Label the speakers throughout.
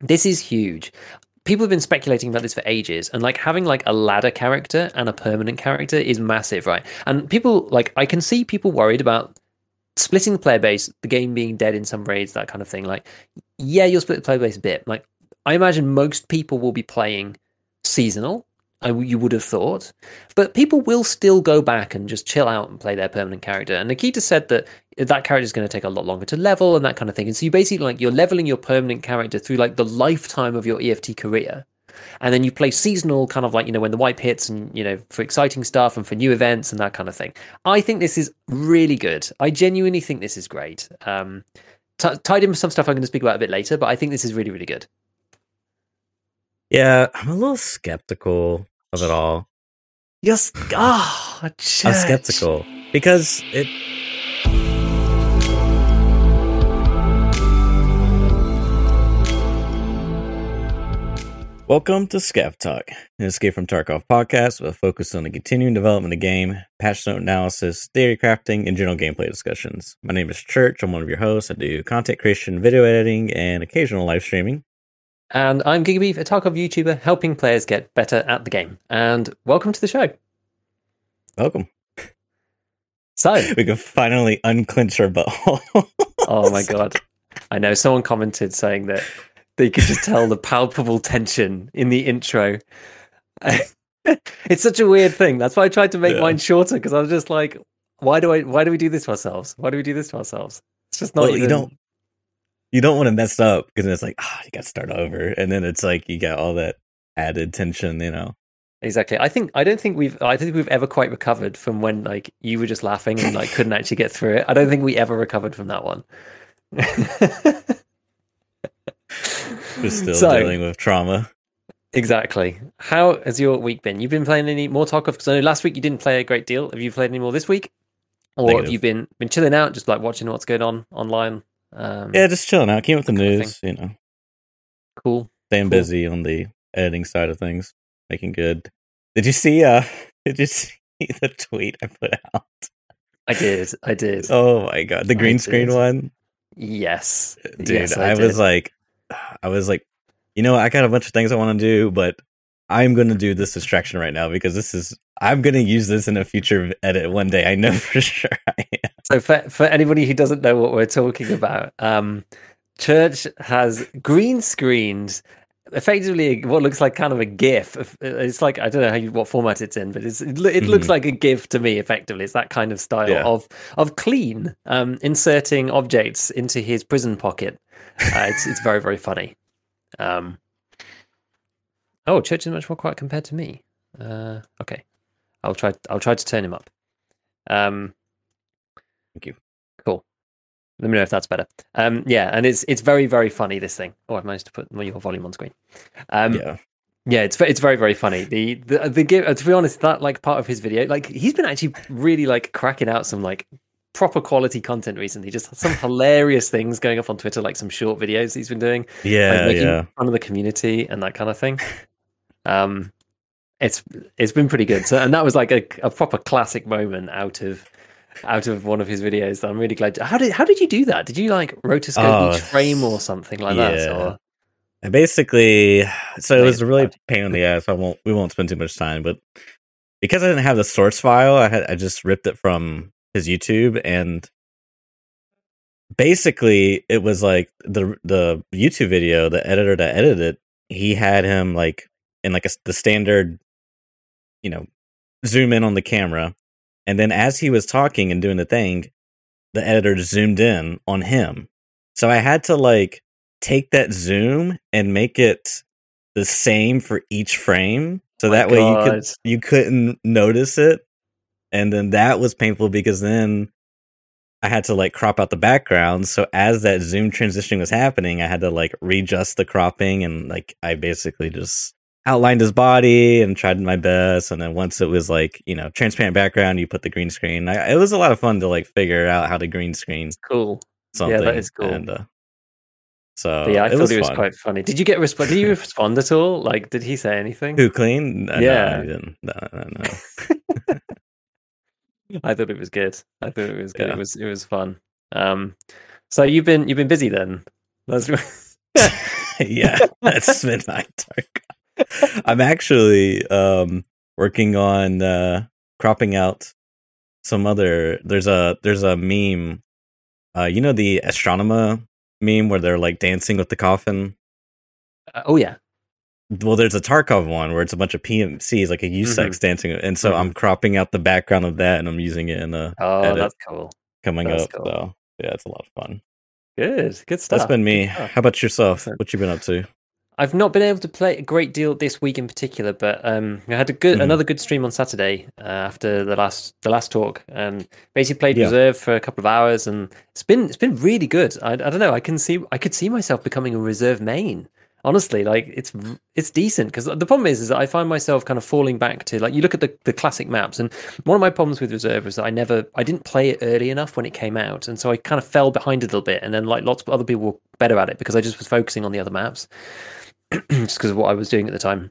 Speaker 1: This is huge. People have been speculating about this for ages, and like having like a ladder character and a permanent character is massive, right? And people like I can see people worried about splitting the player base, the game being dead in some raids, that kind of thing. Like, yeah, you'll split the player base a bit. Like, I imagine most people will be playing seasonal. I, you would have thought, but people will still go back and just chill out and play their permanent character. And Nikita said that that character is going to take a lot longer to level and that kind of thing. And so you basically like you're leveling your permanent character through like the lifetime of your EFT career. And then you play seasonal kind of like you know when the wipe hits and you know for exciting stuff and for new events and that kind of thing. I think this is really good. I genuinely think this is great. Um t- tied in with some stuff i'm going to speak about a bit later but i think this is really really good
Speaker 2: yeah i'm a little skeptical of it all
Speaker 1: yes ah oh,
Speaker 2: i'm skeptical because it Welcome to Scav Talk, an Escape from Tarkov podcast with a focus on the continuing development of the game, patch note analysis, theory crafting, and general gameplay discussions. My name is Church. I'm one of your hosts. I do content creation, video editing, and occasional live streaming.
Speaker 1: And I'm Gigabeef, a Tarkov YouTuber, helping players get better at the game. And welcome to the show.
Speaker 2: Welcome.
Speaker 1: So
Speaker 2: we can finally unclench our butthole.
Speaker 1: oh my god! I know someone commented saying that they could just tell the palpable tension in the intro. it's such a weird thing. That's why I tried to make yeah. mine shorter because I was just like, why do I? Why do we do this to ourselves? Why do we do this to ourselves? It's just not. Well, even...
Speaker 2: You don't. You don't want to mess up because it's like, ah, oh, you got to start over, and then it's like you got all that added tension, you know.
Speaker 1: Exactly. I think I don't think we've I don't think we've ever quite recovered from when like you were just laughing and like couldn't actually get through it. I don't think we ever recovered from that one.
Speaker 2: We're still so, dealing with trauma.
Speaker 1: Exactly. How has your week been? You've been playing any more Tarkov? Because I know last week you didn't play a great deal. Have you played any more this week? Or Negative. have you been been chilling out, just like watching what's going on online?
Speaker 2: Um, yeah, just chilling out, keeping with the news. You know,
Speaker 1: cool.
Speaker 2: Staying cool. busy on the editing side of things, making good. Did you see? Uh, did you see the tweet I put out?
Speaker 1: I did. I did.
Speaker 2: Oh my god, the green screen one.
Speaker 1: Yes,
Speaker 2: dude.
Speaker 1: Yes,
Speaker 2: I, I was like, I was like, you know, I got a bunch of things I want to do, but I'm going to do this distraction right now because this is I'm going to use this in a future edit one day. I know for sure.
Speaker 1: so for for anybody who doesn't know what we're talking about, um, Church has green screened effectively what looks like kind of a GIF. It's like I don't know how you, what format it's in, but it's it, it mm-hmm. looks like a GIF to me. Effectively, it's that kind of style yeah. of of clean um, inserting objects into his prison pocket. Uh, it's it's very very funny. Um, oh, Church is much more quiet compared to me. Uh, okay, I'll try. I'll try to turn him up. Um,
Speaker 2: Thank you.
Speaker 1: Cool. Let me know if that's better. Um, yeah, and it's it's very very funny. This thing. Oh, I've managed to put your volume on screen. Um, yeah. Yeah, it's it's very very funny. The the the uh, to be honest, that like part of his video, like he's been actually really like cracking out some like proper quality content recently. Just some hilarious things going up on Twitter, like some short videos he's been doing.
Speaker 2: Yeah,
Speaker 1: like
Speaker 2: yeah.
Speaker 1: Fun of the community and that kind of thing. Um, it's it's been pretty good. So, and that was like a, a proper classic moment out of out of one of his videos. I'm really glad. To, how did how did you do that? Did you like rotoscope oh, each frame or something like yeah. that? Or?
Speaker 2: And basically, so it was a really pain in the ass. I won't we won't spend too much time, but because I didn't have the source file, I had I just ripped it from his YouTube and basically it was like the the YouTube video, the editor that edited it, he had him like in like a, the standard, you know, zoom in on the camera, and then as he was talking and doing the thing, the editor zoomed in on him. So I had to like take that zoom and make it the same for each frame so that way you could you couldn't notice it and then that was painful because then I had to like crop out the background. So as that zoom transition was happening, I had to like readjust the cropping and like I basically just outlined his body and tried my best. And then once it was like, you know, transparent background, you put the green screen. I, it was a lot of fun to like figure out how to green screen.
Speaker 1: Cool.
Speaker 2: Something.
Speaker 1: Yeah, that is cool.
Speaker 2: And, uh, so
Speaker 1: but yeah, I it thought was it was fun. quite funny. Did you get resp- Did you respond at all? Like, did he say anything?
Speaker 2: Who clean?
Speaker 1: yeah,
Speaker 2: no, no, no, no.
Speaker 1: I thought it was good. I thought it was good. Yeah. It was it was fun. Um, so you've been you've been busy then. That's
Speaker 2: yeah, that's Midnight Dark. I'm actually um, working on uh, cropping out some other. There's a there's a meme. Uh, you know the astronomer meme where they're like dancing with the coffin.
Speaker 1: Uh, oh yeah,
Speaker 2: well, there's a Tarkov one where it's a bunch of PMCs, like a USEC
Speaker 1: Mhm.
Speaker 2: dancing, and so
Speaker 1: Mhm.
Speaker 2: I'm cropping out the background of that, and I'm using it in a
Speaker 1: oh
Speaker 2: edit
Speaker 1: that's cool.
Speaker 2: coming
Speaker 1: that's
Speaker 2: up.
Speaker 1: cool.
Speaker 2: So yeah, it's a lot of fun.
Speaker 1: Good, good stuff.
Speaker 2: That's been me. How about yourself? What you been up to?
Speaker 1: I've not been able to play a great deal this week in particular, but um, I had a good
Speaker 2: Mhm.
Speaker 1: another good stream on Saturday uh, after the last the last talk, and basically played
Speaker 2: Yeah.
Speaker 1: reserve for a couple of hours, and it's been it's been really good. I, I don't know. I can see I could see myself becoming a reserve main. Honestly, like it's it's decent because the problem is is that I find myself kind of falling back to like you look at the, the classic maps, and one of my problems with reserve was that I never I didn't play it early enough when it came out, and so I kind of fell behind a little bit, and then like lots of other people were better at it because I just was focusing on the other maps just because of what I was doing at the time.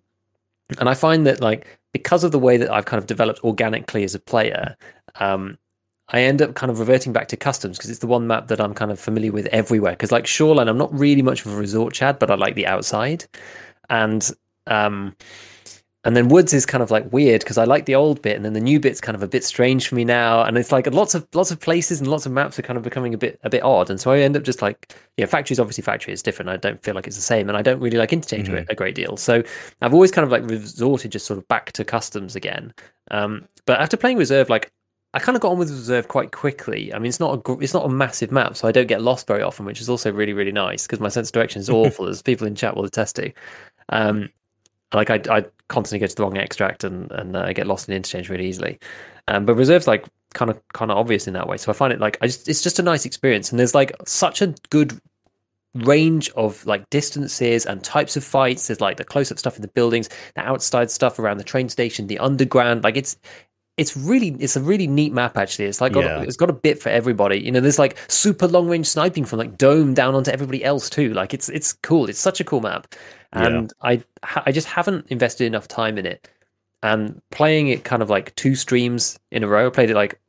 Speaker 1: And I find that like because of the way that I've kind of developed organically as a player, um, I end up kind of reverting back to customs because it's the one map that I'm kind of familiar with everywhere. Because like Shoreline, I'm not really much of a resort chad, but I like the outside, and um, and then Woods is kind of like weird because I like the old bit, and then the new bit's kind of a bit strange for me now. And it's like lots of lots of places and lots of maps are kind of becoming a bit a bit odd, and so I end up just like yeah, factory's obviously factory is different. I don't feel like it's the same, and I don't really like interchange
Speaker 2: Mhm.
Speaker 1: it a great deal. So I've always kind of like resorted just sort of back to customs again. Um, but after playing reserve, like I kind of got on with reserve quite quickly. I mean, it's not a it's not a massive map, so I don't get lost very often, which is also really really nice because my sense of direction is awful, as people in chat will attest to. Um, like I, I constantly go to the wrong extract and and uh, get lost in interchange really easily. Um, but reserve's like kind of kind of obvious in that way, so I find it like I just it's just a nice experience, and there's like such a good range of like distances and types of fights. There's like the close up stuff in the buildings, the outside stuff around the train station, the underground. Like it's it's really it's a really neat map actually. It's like got,
Speaker 2: Yeah.
Speaker 1: it's got a bit for everybody. You know, there's like super long range sniping from like dome down onto everybody else too. Like it's it's cool. It's such a cool map,
Speaker 2: Yeah.
Speaker 1: and I I just haven't invested enough time in it. And playing it kind of like two streams in a row. I played it like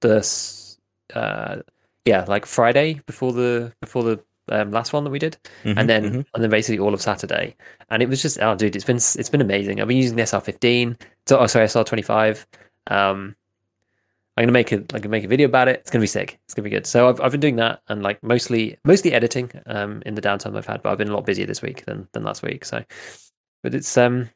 Speaker 1: the s- uh yeah like Friday before the before the um, last one that we did
Speaker 2: Mhm,
Speaker 1: and then
Speaker 2: mhm.
Speaker 1: and then basically all of Saturday, and it was just oh dude, it's been it's been amazing. I've been using the SR15, so oh sorry SR25. Um, I'm gonna make a like make a video about it. It's gonna be sick. It's gonna be good. So I've I've been doing that and like mostly mostly editing um in the downtime I've had, but I've been a lot busier this week than than last week. So, but it's um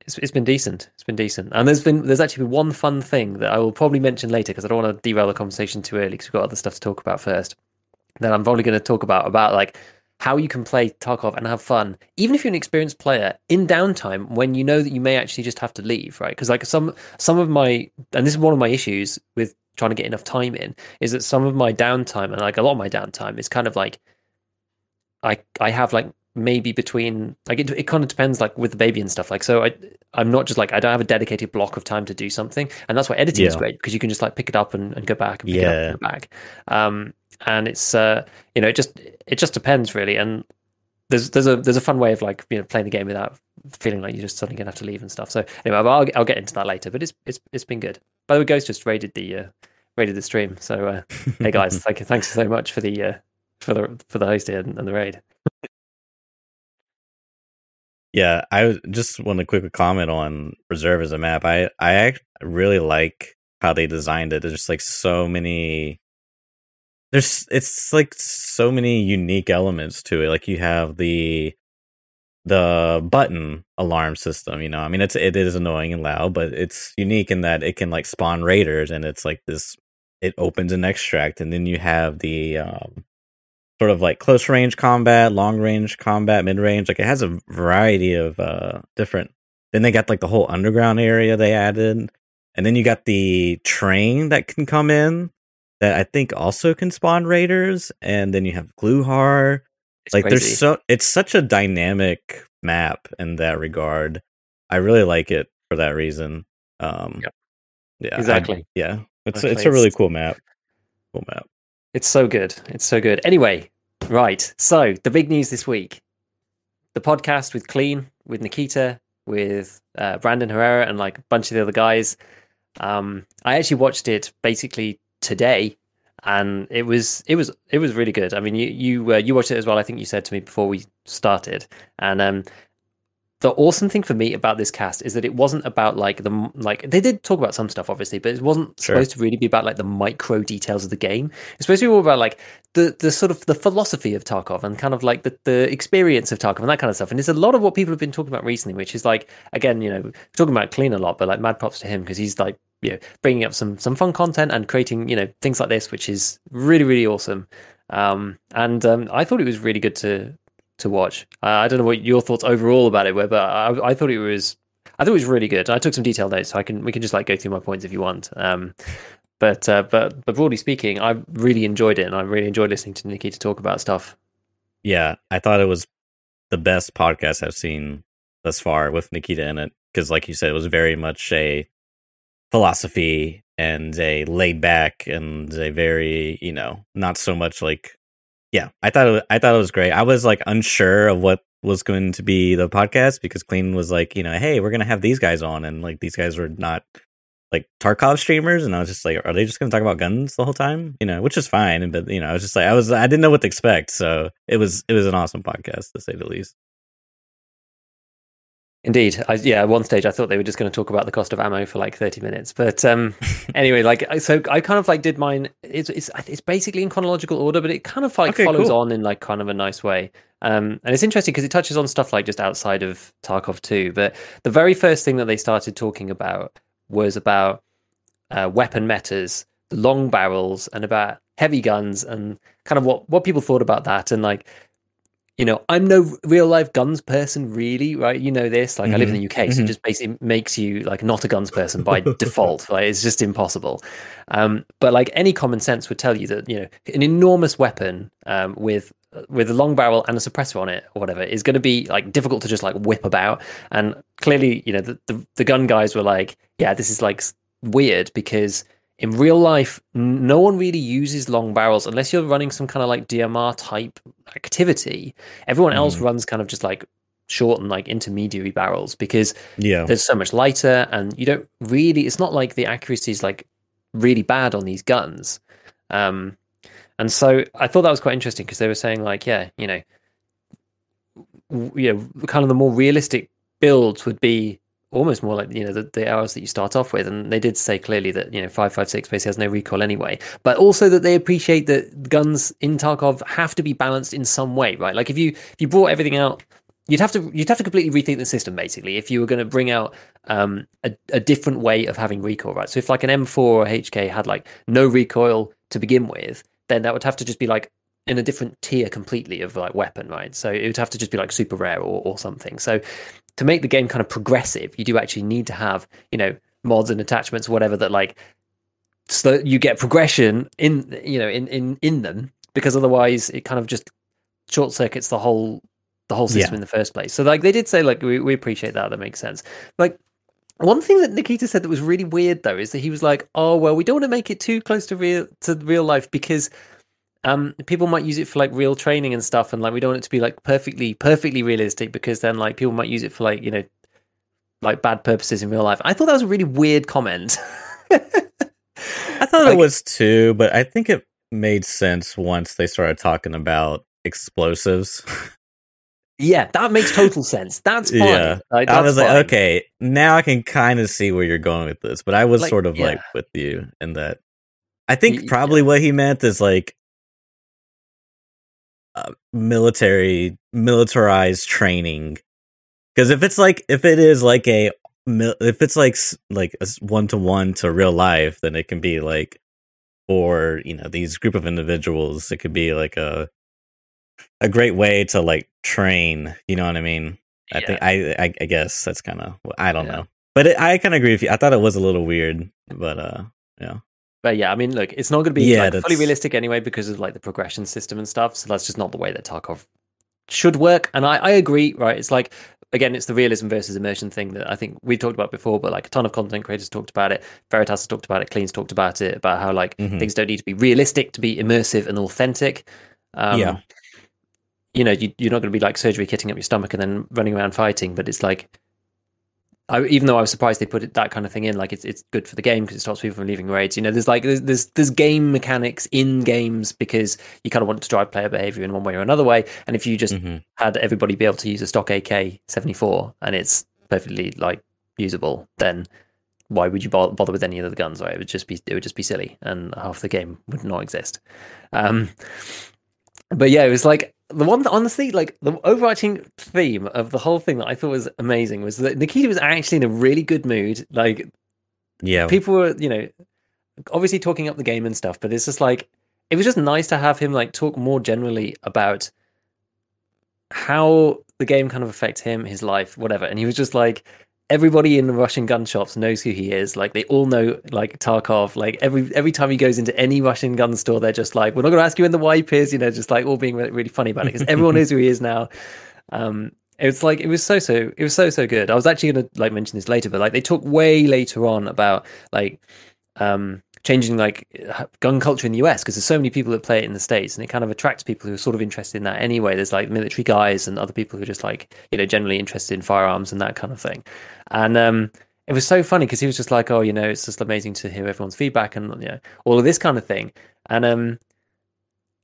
Speaker 1: it's it's been decent. It's been decent, and there's been there's actually been one fun thing that I will probably mention later because I don't want to derail the conversation too early because we've got other stuff to talk about first. That I'm probably going to talk about about like how you can play Tarkov and have fun, even if you're an experienced player in downtime when you know that you may actually just have to leave, right? Because like some some of my and this is one of my issues with trying to get enough time in is that some of my downtime and like a lot of my downtime is kind of like I I have like maybe between like it, it kind of depends like with the baby and stuff like so I I'm not just like I don't have a dedicated block of time to do something and that's why editing is great because you can just like pick it up and, and go back and pick it
Speaker 2: Yeah.
Speaker 1: up and go back um and it's uh you know it just it just depends really and there's there's a there's a fun way of like you know playing the game without feeling like you're just suddenly gonna have to leave and stuff so anyway I'll, I'll get into that later but it's it's it's been good by the way Ghost just raided the uh raided the stream so uh hey guys thank you thanks so much for the uh for the for the host and, and the raid
Speaker 2: Yeah, I just want to quickly comment on Reserve as a map. I I really like how they designed it. There's just like so many. There's it's like so many unique elements to it. Like you have the the button alarm system. You know, I mean it's it is annoying and loud, but it's unique in that it can like spawn raiders, and it's like this. It opens an extract, and then you have the um, sort of like close range combat, long range combat, mid range. Like it has a variety of uh different. Then they got like the whole underground area they added, and then you got the train that can come in that I think also can spawn raiders, and then you have Gluhar.
Speaker 1: it's
Speaker 2: Like
Speaker 1: crazy.
Speaker 2: there's so it's such a dynamic map in that regard. I really like it for that reason. Um,
Speaker 1: Yep.
Speaker 2: yeah, I-
Speaker 1: exactly
Speaker 2: yeah, it's
Speaker 1: Exactly,
Speaker 2: it's a really cool map. Cool map.
Speaker 1: It's so good. It's so good. Anyway, right. So the big news this week: the podcast with Clean, with Nikita, with uh, Brandon Herrera, and like a bunch of the other guys. Um, I actually watched it basically today, and it was it was it was really good. I mean, you you uh, you watched it as well. I think you said to me before we started, and um, the awesome thing for me about this cast is that it wasn't about like the like they did talk about some stuff obviously but it wasn't sure. supposed to really be about like the micro details of the game it's supposed to be more about like the the sort of the philosophy of tarkov and kind of like the, the experience of tarkov and that kind of stuff and it's a lot of what people have been talking about recently which is like again you know talking about clean a lot but like mad props to him because he's like you know bringing up some some fun content and creating you know things like this which is really really awesome um and um i thought it was really good to to watch. Uh, I don't know what your thoughts overall about it were, but I, I, thought it was I thought it was really good. I took some detailed notes, so I can we can just like go through my points if you want. Um, but uh, but but broadly speaking, I really enjoyed it, and I really enjoyed listening to Nikita talk about stuff.
Speaker 2: Yeah, I thought it was the best podcast I've seen thus far with Nikita in it because, like you said, it was very much a philosophy and a laid back and a very you know not so much like yeah, I thought it, I thought it was great. I was like unsure of what was going to be the podcast because Clean was like, you know, hey, we're gonna have these guys on, and like these guys were not like Tarkov streamers, and I was just like, are they just gonna talk about guns the whole time? You know, which is fine, but you know, I was just like, I was, I didn't know what to expect, so it was, it was an awesome podcast to say the least.
Speaker 1: Indeed, I, yeah. At one stage, I thought they were just going to talk about the cost of ammo for like thirty minutes, but um, anyway, like so, I kind of like did mine. It's it's it's basically in chronological order, but it kind of like okay, follows cool. on in like kind of a nice way. Um, and it's interesting because it touches on stuff like just outside of Tarkov two. But the very first thing that they started talking about was about uh, weapon metas, long barrels, and about heavy guns, and kind of what what people thought about that, and like you know, I'm no real life guns person, really, right? You know this. Like, mm-hmm. I live in the UK, mm-hmm. so it just basically makes you like not a guns person by default. Like, it's just impossible. Um, but like any common sense would tell you that you know an enormous weapon um, with with a long barrel and a suppressor on it or whatever is going to be like difficult to just like whip about. And clearly, you know, the, the, the gun guys were like, yeah, this is like weird because in real life, no one really uses long barrels unless you're running some kind of like DMR type activity. Everyone mm. else runs kind of just like short and like intermediary barrels because yeah, there's so much lighter and you don't really. It's not like the accuracy is like really bad on these guns. Um, and so I thought that was quite interesting because they were saying like, yeah, you know, you know, kind of the more realistic builds would be almost more like you know the, the arrows that you start off with and they did say clearly that you know 556 basically has no recoil anyway but also that they appreciate that guns in tarkov have to be balanced in some way right like if you if you brought everything out you'd have to you'd have to completely rethink the system basically if you were going to bring out um, a, a different way of having recoil right so if like an m4 or hk had like no recoil to begin with then that would have to just be like in a different tier completely of like weapon, right? So it would have to just be like super rare or, or something. So to make the game kind of progressive, you do actually need to have, you know, mods and attachments, whatever that like so you get progression in you know in in in them because otherwise it kind of just short circuits the whole the whole system yeah. in the first place. So like they did say like we, we appreciate that that makes sense. Like one thing that Nikita said that was really weird though is that he was like, "Oh well, we don't want to make it too close to real to real life because um, people might use it for like real training and stuff, and like we don't want it to be like perfectly perfectly realistic because then like people might use it for like you know like bad purposes in real life. I thought that was a really weird comment.
Speaker 2: I thought like, it was too, but I think it made sense once they started talking about explosives.
Speaker 1: yeah, that makes total sense. That's fine. Yeah,
Speaker 2: like, that's I was fine. like, okay, now I can kind of see where you're going with this, but I was like, sort of yeah. like with you in that. I think probably yeah. what he meant is like uh, military militarized training. Because if it's like if it is like a if it's like like a one to one to real life then it can be like for you know these group of individuals it could be like a a great way to like train you know what i mean? I think i i, I guess that's kind of i don't yeah. know. But it, i kind of agree with you i thought it was a little weird but uh yeah
Speaker 1: but yeah, I mean, look, it's not going to be yeah, like, fully realistic anyway because of like the progression system and stuff. So that's just not the way that Tarkov should work. And I, I agree, right? It's like again, it's the realism versus immersion thing that I think we talked about before, but like a ton of content creators talked about it. Veritas has talked about it. Clean's talked about it about how like mm-hmm. things don't need to be realistic to be immersive and authentic. Um, yeah. You know, you, you're not going to be like surgery kitting up your stomach and then running around fighting, but it's like I, even though I was surprised they put it, that kind of thing in, like it's it's good for the game because it stops people from leaving raids. You know, there's like there's, there's there's game mechanics in games because you kind of want to drive player behavior in one way or another way. And if you just
Speaker 2: Mhm.
Speaker 1: had everybody be able to use a stock AK seventy four and it's perfectly like usable, then why would you bo- bother with any of the guns? Right? It would just be it would just be silly, and half the game would not exist. Um, but yeah, it was like the one that honestly, like the overarching theme of the whole thing that I thought was amazing was that Nikita was actually in a really good mood. Like
Speaker 2: Yeah.
Speaker 1: people were, you know, obviously talking up the game and stuff, but it's just like it was just nice to have him like talk more generally about how the game kind of affects him, his life, whatever. And he was just like everybody in the Russian gun shops knows who he is. Like they all know like Tarkov. Like every every time he goes into any Russian gun store, they're just like, "We're not going to ask you when the wipe is," you know, just like all being really, funny about it because everyone knows who he is now. Um, it's like it was so so it was so so good. I was actually going to like mention this later, but like they talk way later on about like um changing like gun culture in the US because there's so many people that play it in the states and it kind of attracts people who are sort of interested in that anyway. There's like military guys and other people who are just like you know generally interested in firearms and that kind of thing. And um it was so funny because he was just like, oh, you know, it's just amazing to hear everyone's feedback and you know all of this kind of thing. And um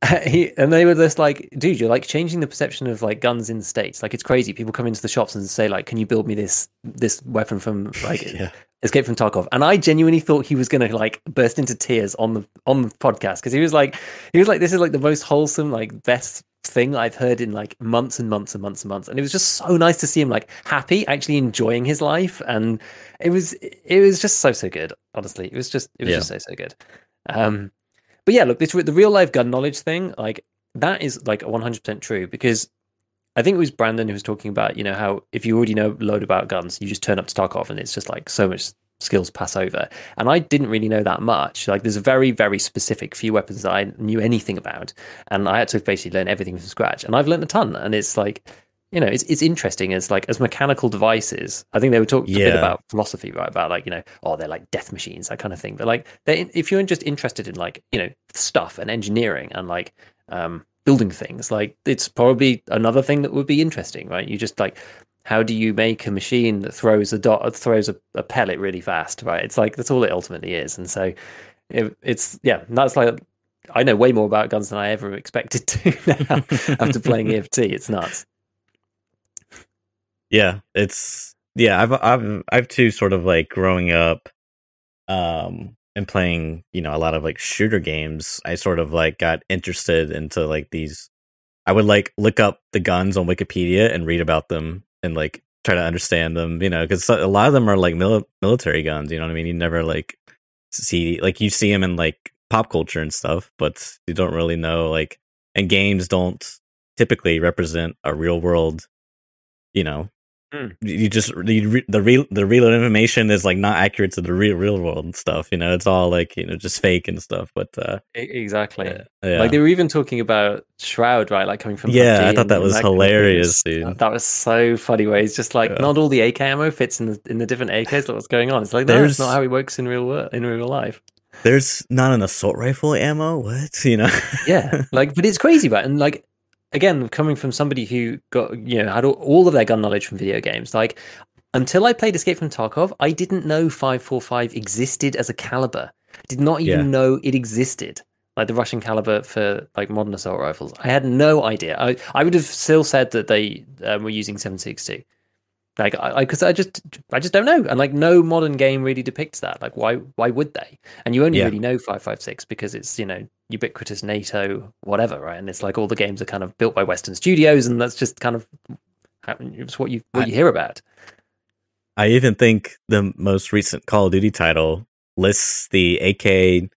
Speaker 1: he and they were just like, dude, you're like changing the perception of like guns in the states. Like it's crazy. People come into the shops and say like, can you build me this this weapon from like
Speaker 2: yeah.
Speaker 1: Escape from Tarkov, and I genuinely thought he was gonna like burst into tears on the on the podcast because he was like, he was like, this is like the most wholesome, like best thing I've heard in like months and months and months and months, and it was just so nice to see him like happy, actually enjoying his life, and it was it was just so so good. Honestly, it was just it was
Speaker 2: Yeah.
Speaker 1: just so so good. Um, but yeah, look, this the real life gun knowledge thing, like that is like 100 percent true because I think it was Brandon who was talking about, you know, how if you already know a load about guns, you just turn up to Tarkov and it's just like so much skills pass over. And I didn't really know that much. Like there's a very, very specific few weapons that I knew anything about. And I had to basically learn everything from scratch. And I've learned a ton. And it's like, you know, it's it's interesting as like as mechanical devices. I think they were talking a bit about philosophy, right? About like, you know, oh, they're like death machines, that kind of thing. But like they if you're just interested in like, you know, stuff and engineering and like um building things like it's probably another thing that would be interesting right? You just like how do you make a machine that throws a dot throws a, a pellet really fast right? It's like that's all it ultimately is and so it, it's yeah that's like i know way more about guns than i ever expected to now after playing eft it's nuts.
Speaker 2: Yeah it's yeah i've i've i've too sort of like growing up um and playing you know a lot of like shooter games i sort of like got interested into like these i would like look up the guns on wikipedia and read about them and like try to understand them you know because a lot of them are like mil- military guns you know what i mean? You never like see like you see them in like pop culture and stuff but you don't really know like and games don't typically represent a real world you know
Speaker 1: Hmm.
Speaker 2: you just you re, the real the real information is like not accurate to the real real world and stuff you know it's all like you know just fake and stuff but uh
Speaker 1: exactly
Speaker 2: yeah, yeah.
Speaker 1: like they were even talking about shroud right like coming from
Speaker 2: Yeah, I thought that
Speaker 1: and
Speaker 2: was
Speaker 1: thing.
Speaker 2: hilarious, dude.
Speaker 1: that was so funny where it's just like
Speaker 2: Yeah.
Speaker 1: not all the ak ammo fits in the in the different ak's like what's going on it's like no, that's not how it works in real world in real life
Speaker 2: there's not an assault rifle ammo what you know
Speaker 1: yeah like but it's crazy right and like again coming from somebody who got you know had all, all of their gun knowledge from video games like until i played escape from tarkov i didn't know 545 existed as a caliber. Did not even
Speaker 2: Yeah.
Speaker 1: know it existed like the russian caliber for like modern assault rifles. I had no idea. I, I would have still said that they um, were using 762 like i because I, just i just don't know. And like no modern game really depicts that. Like why why would they? And you only
Speaker 2: Yeah.
Speaker 1: really know 556 because it's you know ubiquitous nato whatever right? And it's like all the games are kind of built by western studios and that's just kind of it's what you what
Speaker 2: I-
Speaker 1: you hear about.
Speaker 2: I even think the most recent call of duty title lists the ak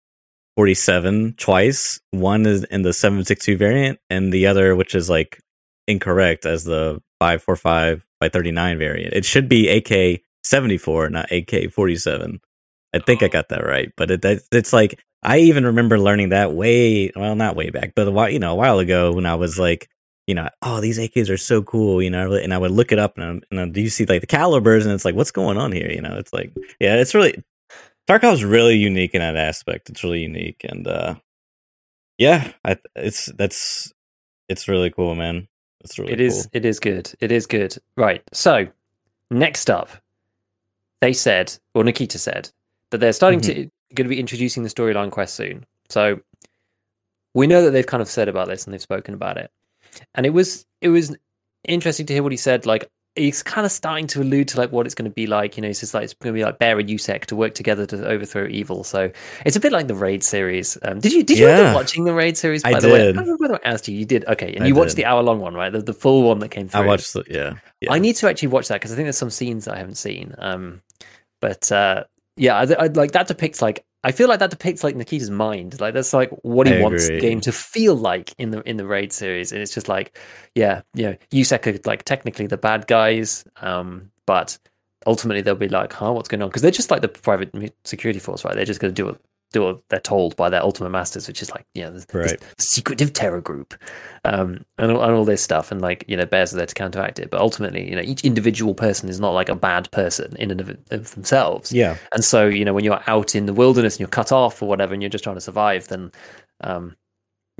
Speaker 2: 47 twice. One is in the 762 variant and the other which is like incorrect as the 545 by 39 variant. It should be ak 74 not ak 47 i think i got that right but it, that, it's like i even remember learning that way well not way back but a while you know a while ago when i was like you know oh these ak's are so cool you know and i would look it up and, I'm- and then you see like the calibers and it's like what's going on here? You know it's like yeah it's really tarkov's really unique in that aspect. It's really unique and uh yeah I, it's that's it's really cool man it's really
Speaker 1: It is.
Speaker 2: cool.
Speaker 1: It is good. It is good. Right. So, next up, they said, or Nikita said, that they're starting
Speaker 2: Mhm.
Speaker 1: to going to be introducing the storyline quest soon. So we know that they've kind of said about this and they've spoken about it. And it was it was interesting to hear what he said. Like he's kind of starting to allude to like what it's going to be like. You know, he's just like it's going to be like Bear and USEC to work together to overthrow evil. So it's a bit like the Raid series. Um, did you did you end
Speaker 2: Yeah.
Speaker 1: up watching the Raid series?
Speaker 2: I
Speaker 1: By the way, I
Speaker 2: did.
Speaker 1: remember whether I asked you. You did. Okay, and
Speaker 2: I
Speaker 1: you watched
Speaker 2: did.
Speaker 1: the hour long one, right? The, the full one that came through.
Speaker 2: I watched the yeah. yeah.
Speaker 1: I need to actually watch that because I think there's some scenes that I haven't seen. Um, but uh, yeah, I, I, like that depicts like I feel like that depicts like Nikita's mind. Like that's like what he wants the game to feel like in the in the raid series, and it's just like yeah, you know, USEC are like technically the bad guys, um, but ultimately they'll be like, huh, what's going on? Because they're just like the private security force, right? They're just going to do what do what they're told by their ultimate masters, which is like you know this, this
Speaker 2: Right.
Speaker 1: secretive terror group, um, and, all- and all this stuff, and like you know bears are there to counteract it. But ultimately, you know, each individual person is not like a bad person in and of, of themselves.
Speaker 2: Yeah.
Speaker 1: And so, you know, when you're out in the wilderness and you're cut off or whatever, and you're just trying to survive, then, um,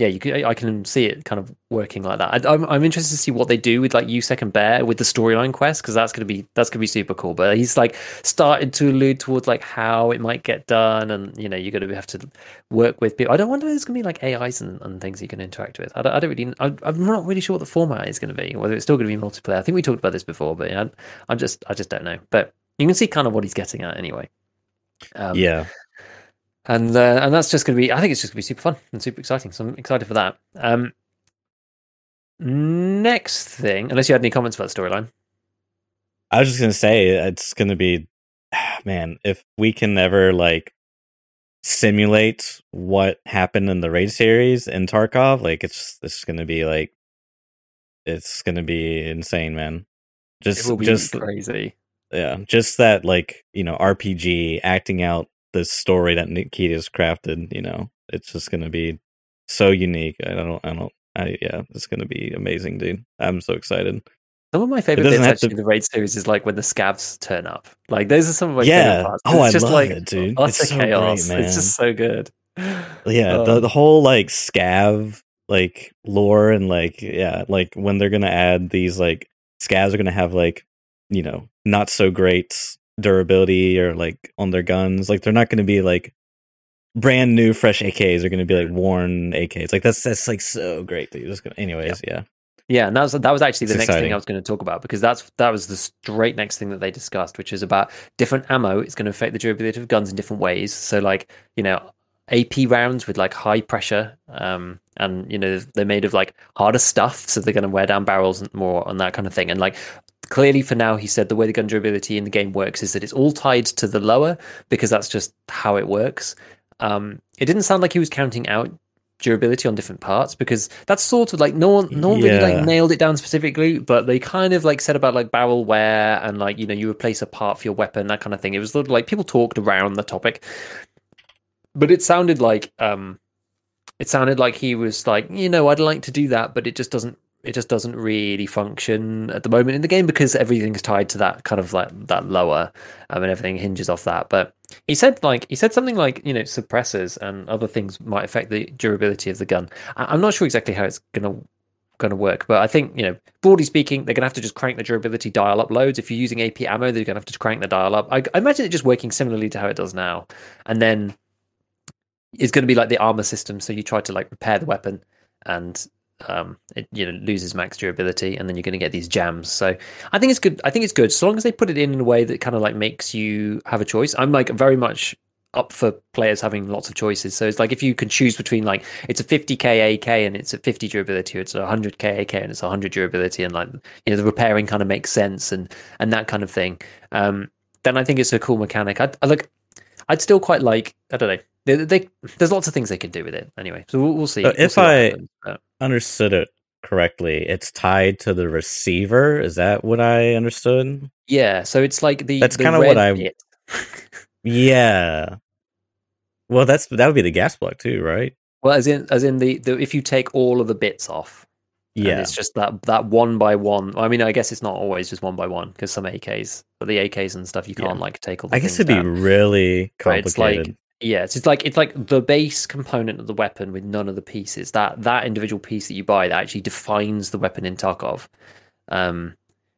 Speaker 1: yeah, you can, I can see it kind of working like that. I, I'm, I'm interested to see what they do with like USEC and Bear with the storyline quest because that's gonna be that's gonna be super cool. But he's like started to allude towards like how it might get done, and you know, you're gonna have to work with people. I don't wonder if there's gonna be like AIs and, and things you can interact with. I don't, I don't really, I, I'm not really sure what the format is gonna be. Whether it's still gonna be multiplayer. I think we talked about this before, but yeah, I'm just, I just don't know. But you can see kind of what he's getting at anyway. Um,
Speaker 2: yeah.
Speaker 1: And uh, and that's just going to be. I think it's just going to be super fun and super exciting. So I'm excited for that. Um, next thing, unless you had any comments about the storyline,
Speaker 2: I was just gonna say it's gonna be, man. If we can ever like simulate what happened in the raid series in Tarkov, like it's it's gonna be like, it's gonna be insane, man.
Speaker 1: it
Speaker 2: Just
Speaker 1: will be
Speaker 2: just
Speaker 1: crazy.
Speaker 2: yeah, just that like you know RPG acting out the story that Nikita Nikita's crafted. You know, it's just gonna be so unique. I don't, I don't, I yeah, it's gonna be amazing, dude. I'm so excited.
Speaker 1: Some of my favorite bits
Speaker 2: to-
Speaker 1: actually of the raid series is like when the scavs turn up. Like those are some of my
Speaker 2: Yeah.
Speaker 1: favorite parts.
Speaker 2: Oh,
Speaker 1: it's
Speaker 2: I
Speaker 1: just
Speaker 2: love
Speaker 1: like
Speaker 2: it, dude.
Speaker 1: Oh, utter
Speaker 2: It's so great,
Speaker 1: chaos.
Speaker 2: man.
Speaker 1: It's just so good.
Speaker 2: yeah
Speaker 1: Oh.
Speaker 2: the, um the whole like scav like lore and like yeah like when they're gonna add these like scavs are gonna have like you know not so great durability or like on their guns like they're not gonna be like brand new fresh ak's they're gonna be like worn ak's like that's that's like so great dude Just gonna, anyways yeah
Speaker 1: Yeah, and that was that was actually the
Speaker 2: It's
Speaker 1: next thing. I was going to talk about because that's that was the straight next thing that they discussed, which is about different ammo. It's going to affect the durability of guns in different ways. So, like you know, AP rounds with like high pressure, um, and you know they're made of like harder stuff, so they're going to wear down barrels and more and that kind of thing. And like clearly for now, he said the way the gun durability in the game works is that it's all tied to the lower because that's just how it works. Um, it didn't sound like he was counting out durability on different parts because that's sort of like no one no one really like nailed it down specifically but they kind of like said about like barrel wear and like you know you replace a part for your weapon that kind of thing it was sort of like people talked around the topic but it sounded like um it sounded like he was like you know i'd like to do that but it just doesn't it just doesn't really function at the moment in the game because everything's tied to that kind of like that lower um, and everything hinges off that. But he said like he said something like you know suppressors and other things might affect the durability of the gun. I- i'm not sure exactly how it's gonna gonna work but i think you know broadly speaking they're gonna have to just crank the durability dial up loads if you're using ap ammo they're gonna have to crank the dial up. I, I imagine it just working similarly to how it does now. And then it's going to be like the armor system. So you try to like repair the weapon and um it you know loses max durability and then you're going to get these jams. So i think it's good i think it's good. So long as they put it in in a way that kind of like makes you have a choice. I'm like very much up for players having lots of choices. So it's like if you can choose between like it's a 50k ak and it's a 50 durability or it's a 100k ak and it's a 100 durability and like you know the repairing kind of makes sense and and that kind of thing um then i think it's a cool mechanic. I, I look i'd still quite like i don't know. They, they, there's lots of things they could do with it anyway. So we'll, we'll see. We'll
Speaker 2: if
Speaker 1: see
Speaker 2: I-
Speaker 1: happens. But-
Speaker 2: understood it correctly. It's tied to the receiver. Is that what i understood?
Speaker 1: Yeah, so it's like the
Speaker 2: That's kinda what I- yeah. Well that's that would be the gas block too right?
Speaker 1: Well, as in as in the, the if you take all of the bits off, and
Speaker 2: yeah.
Speaker 1: it's just that that one by one. I mean, I guess it's not always just one by one because some AKs, but the AKs and stuff, you can't like take all. The
Speaker 2: i guess it'd be
Speaker 1: down.
Speaker 2: really
Speaker 1: Right, it's like- Yeah, it's like it's like the base component of the weapon with none of the pieces. That that individual piece that you buy that actually defines the weapon in Tarkov. Um,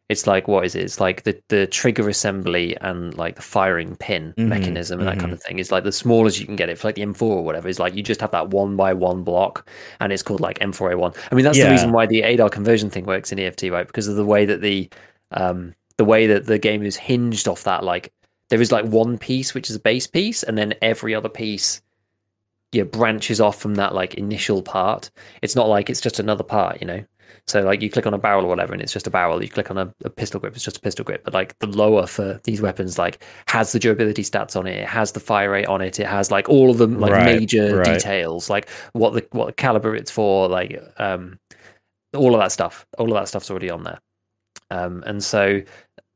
Speaker 1: it's like what is it? It's like the the trigger assembly and like the firing pin
Speaker 2: Mhm,
Speaker 1: mechanism and that kind
Speaker 2: mhm.
Speaker 1: of thing. It's like the smallest you can get it for like the M4 or whatever. It's like you just have that one by one block, and it's called like M4A1. I mean, that's the reason why the ADAR conversion thing works in EFT, right? Because of the way that the um the way that the game is hinged off that. Like there is like one piece which is a base piece, and then every other piece yeah branches off from that like initial part. It's not like it's just another part, you know. So like you click on a barrel or whatever, and it's just a barrel. You click on a, a pistol grip, it's just a pistol grip. But like the lower for these weapons, like has the durability stats on it, it has the fire rate on it, it has like all of the like
Speaker 2: Right,
Speaker 1: major
Speaker 2: right.
Speaker 1: details, like what the what caliber it's for, like um all of that stuff. All of that stuff's already on there. Um and so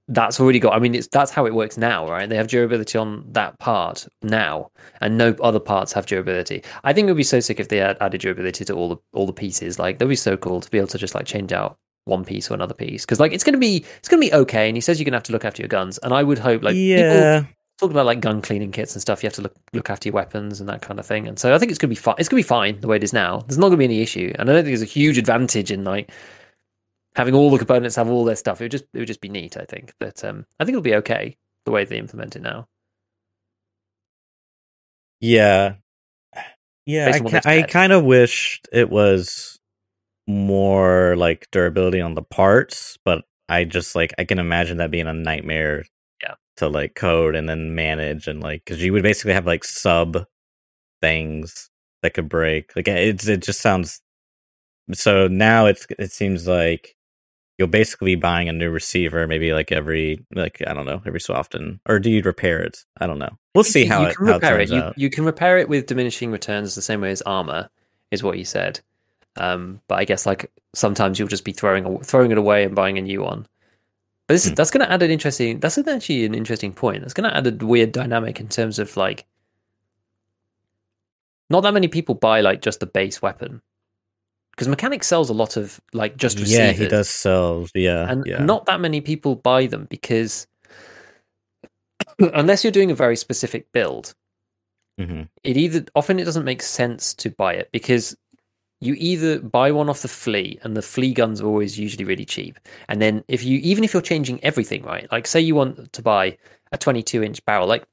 Speaker 1: that's already got. I mean, it's that's how it works now, right? They have durability on that part now, and no other parts have durability. I think it would be so sick if they had added durability to all the all the pieces. Like that'd be so cool to be able to just like change out one piece or another piece because like it's gonna be it's gonna be okay. And he says you're gonna have to look after your guns, and I would hope like people
Speaker 2: yeah,
Speaker 1: talk about like gun cleaning kits and stuff. You have to look look after your weapons and that kind of thing. And so I think it's gonna be fine. It's gonna be fine the way it is now. There's not gonna be any issue, and I don't think there's a huge advantage in like having all the components have all their stuff. It would just it would just be neat. I think, but um, I think it'll be okay the way they implement it now.
Speaker 2: yeah, yeah. I,
Speaker 1: on what
Speaker 2: ki-
Speaker 1: they've
Speaker 2: I kind of wished it was more like durability on the parts, but I just like I can imagine that being a nightmare.
Speaker 1: Yeah.
Speaker 2: To like code and then manage and like because you would basically have like sub things that could break. Like it's it just sounds. So now it's it seems like you'll basically be buying a new receiver maybe like every like I don't know every so often or do you repair it? I don't know. We'll see
Speaker 1: you,
Speaker 2: how
Speaker 1: you
Speaker 2: it,
Speaker 1: can
Speaker 2: how it
Speaker 1: repair it.
Speaker 2: turns
Speaker 1: You,
Speaker 2: out.
Speaker 1: you can repair it with diminishing returns the same way as armor, is what you said. Um, but I guess like sometimes you'll just be throwing throwing it away and buying a new one. But this,
Speaker 2: Hmm.
Speaker 1: that's going to add an interesting. That's actually an interesting point. That's going to add a weird dynamic in terms of like, not that many people buy like just the base weapon, because mechanic sells a lot of like just receivers.
Speaker 2: yeah, he does sell. Yeah,
Speaker 1: and
Speaker 2: yeah.
Speaker 1: not that many people buy them because unless you're doing a very specific build,
Speaker 2: hmm
Speaker 1: it either often it doesn't make sense to buy it because you either buy one off the flea and the flea guns are always usually really cheap and then if you even if you're changing everything right like say you want to buy a 22 inch barrel like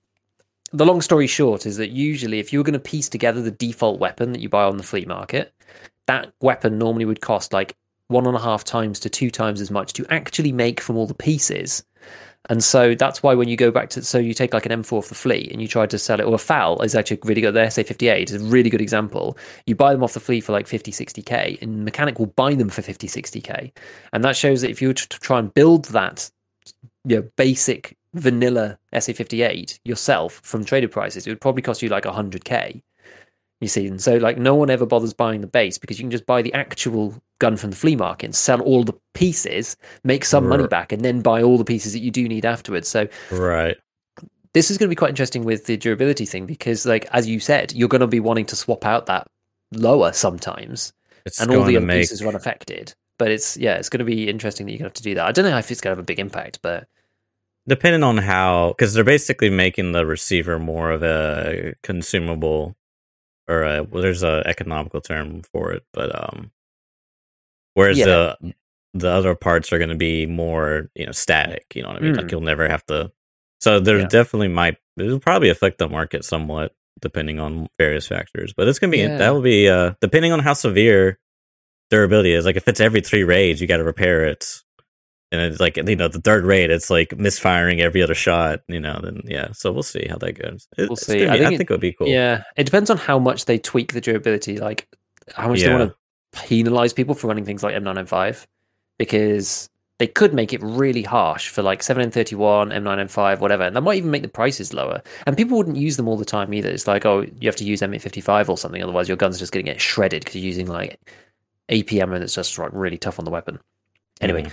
Speaker 1: the long story short is that usually if you were going to piece together the default weapon that you buy on the flea market that weapon normally would cost like one and a half times to two times as much to actually make from all the pieces and so that's why when you go back to so you take like an M4 off the flea and you try to sell it, or a FAL is actually really good. The SA58 is a really good example. You buy them off the flea for like 50, 60k, and mechanic will buy them for 50, 60k. And that shows that if you were to try and build that you know, basic vanilla SA58 yourself from traded prices, it would probably cost you like 100k. You see, and so like no one ever bothers buying the base because you can just buy the actual gun from the flea market and sell all the pieces, make some money back, and then buy all the pieces that you do need afterwards. So
Speaker 2: Right.
Speaker 1: this is going to be quite interesting with the durability thing because, like as you said, you're going to be wanting to swap out that lower sometimes,
Speaker 2: It's
Speaker 1: and all the other
Speaker 2: make
Speaker 1: pieces are unaffected. But it's yeah, it's going to be interesting that you're going to have to do that. I don't know if it's going to have a big impact, but
Speaker 2: depending on how because they're basically making the receiver more of a consumable or a, well, there's a economical term for it but um whereas
Speaker 1: Yeah.
Speaker 2: the the other parts are going to be more you know static you know what i mean like
Speaker 1: Mm.
Speaker 2: you'll never have to so there
Speaker 1: Yeah.
Speaker 2: definitely might it'll probably affect the market somewhat depending on various factors but it's going to be
Speaker 1: Yeah.
Speaker 2: that will be uh depending on how severe durability is like if it's every three raids you got to repair it and it's like you know the third rate it's like misfiring every other shot you know then yeah so we'll see how that goes It-
Speaker 1: We'll see. I
Speaker 2: be- I
Speaker 1: think
Speaker 2: think,
Speaker 1: it-
Speaker 2: it would be cool
Speaker 1: yeah, it depends on how much they tweak the durability. Like how much they want to penalize people for running things like M995 because they could make it really harsh for like 7N31, M995, whatever. And that might even make the prices lower. And people wouldn't use them all the time either. It's like, oh, you have to use M855 or something, otherwise your gun's just going to get shredded because you're using like APM and it's just like really tough on the weapon. Anyway,
Speaker 2: Mhm.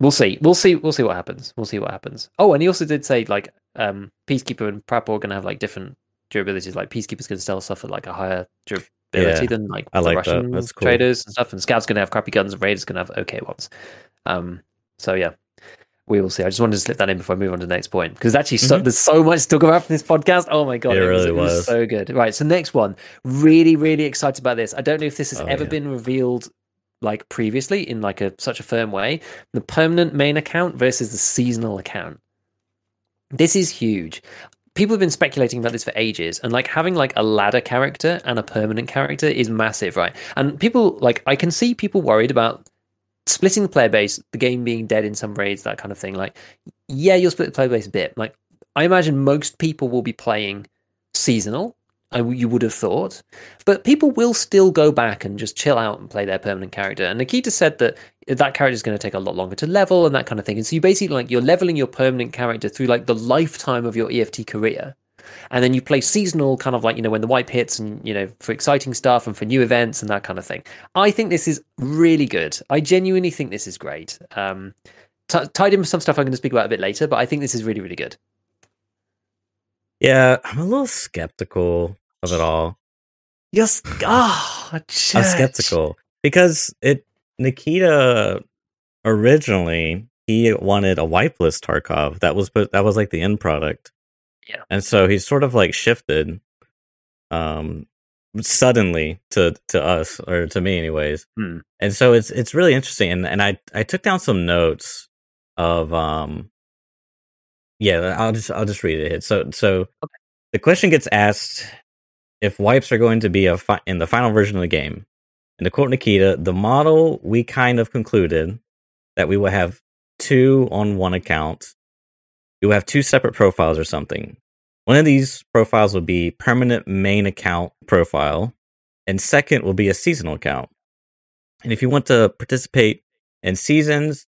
Speaker 1: we'll see. We'll see. We'll see what happens. We'll see what happens. Oh, and he also did say like um Peacekeeper and Prapor are going to have like different durabilities. Like Peacekeeper's to still suffer like a higher durability
Speaker 2: Yeah,
Speaker 1: than like
Speaker 2: I
Speaker 1: the
Speaker 2: like.
Speaker 1: Russian
Speaker 2: That's cool.
Speaker 1: traders and stuff. And Scavs going to have crappy guns, and Raiders going to have okay ones. Um. So yeah. We will see. I just wanted to slip that in before I move on to the next point because actually, so,
Speaker 2: Mhm.
Speaker 1: there's so much to go up from this podcast. Oh my god,
Speaker 2: It
Speaker 1: was,
Speaker 2: really
Speaker 1: was
Speaker 2: was.
Speaker 1: so good. Right, so next one, really, really excited about this. I don't know if this has
Speaker 2: Oh,
Speaker 1: ever
Speaker 2: yeah.
Speaker 1: been revealed like previously in like a such a firm way. The permanent main account versus the seasonal account. This is huge. People have been speculating about this for ages, and like having like a ladder character and a permanent character is massive, right? And people like I can see people worried about splitting the player base, the game being dead in some raids, that kind of thing. Like, yeah, you'll split the player base a bit. Like, I imagine most people will be playing seasonal I, you would have thought. But people will still go back and just chill out and play their permanent character. And Nikita said that that character is going to take a lot longer to level and that kind of thing. And so you basically like you're leveling your permanent character through like the lifetime of your EFT career. And then you play seasonal, kind of like, you know, when the wipe hits and, you know, for exciting stuff and for new events and that kind of thing. I think this is really good. I genuinely think this is great. Um, t- tied in with some stuff I'm going to speak about a bit later, but I think this is really, really good.
Speaker 2: Yeah, I'm a little skeptical of it all.
Speaker 1: Yes, oh,
Speaker 2: I'm skeptical because it Nikita originally he wanted a wipeless Tarkov. That was but that was like the end product.
Speaker 1: Yeah.
Speaker 2: And so he's sort of like shifted um suddenly to to us or to me anyways.
Speaker 1: Hmm.
Speaker 2: And so it's it's really interesting and and I I took down some notes of um yeah, uh, I'll just I'll just read it. So so okay. the question gets asked if wipes are going to be a fi- in the final version of the game. And to quote Nikita, the model we kind of concluded that we will have two on one account. You will have two separate profiles or something. One of these profiles will be permanent main account profile, and second will be a seasonal account. And if you want to participate in seasons,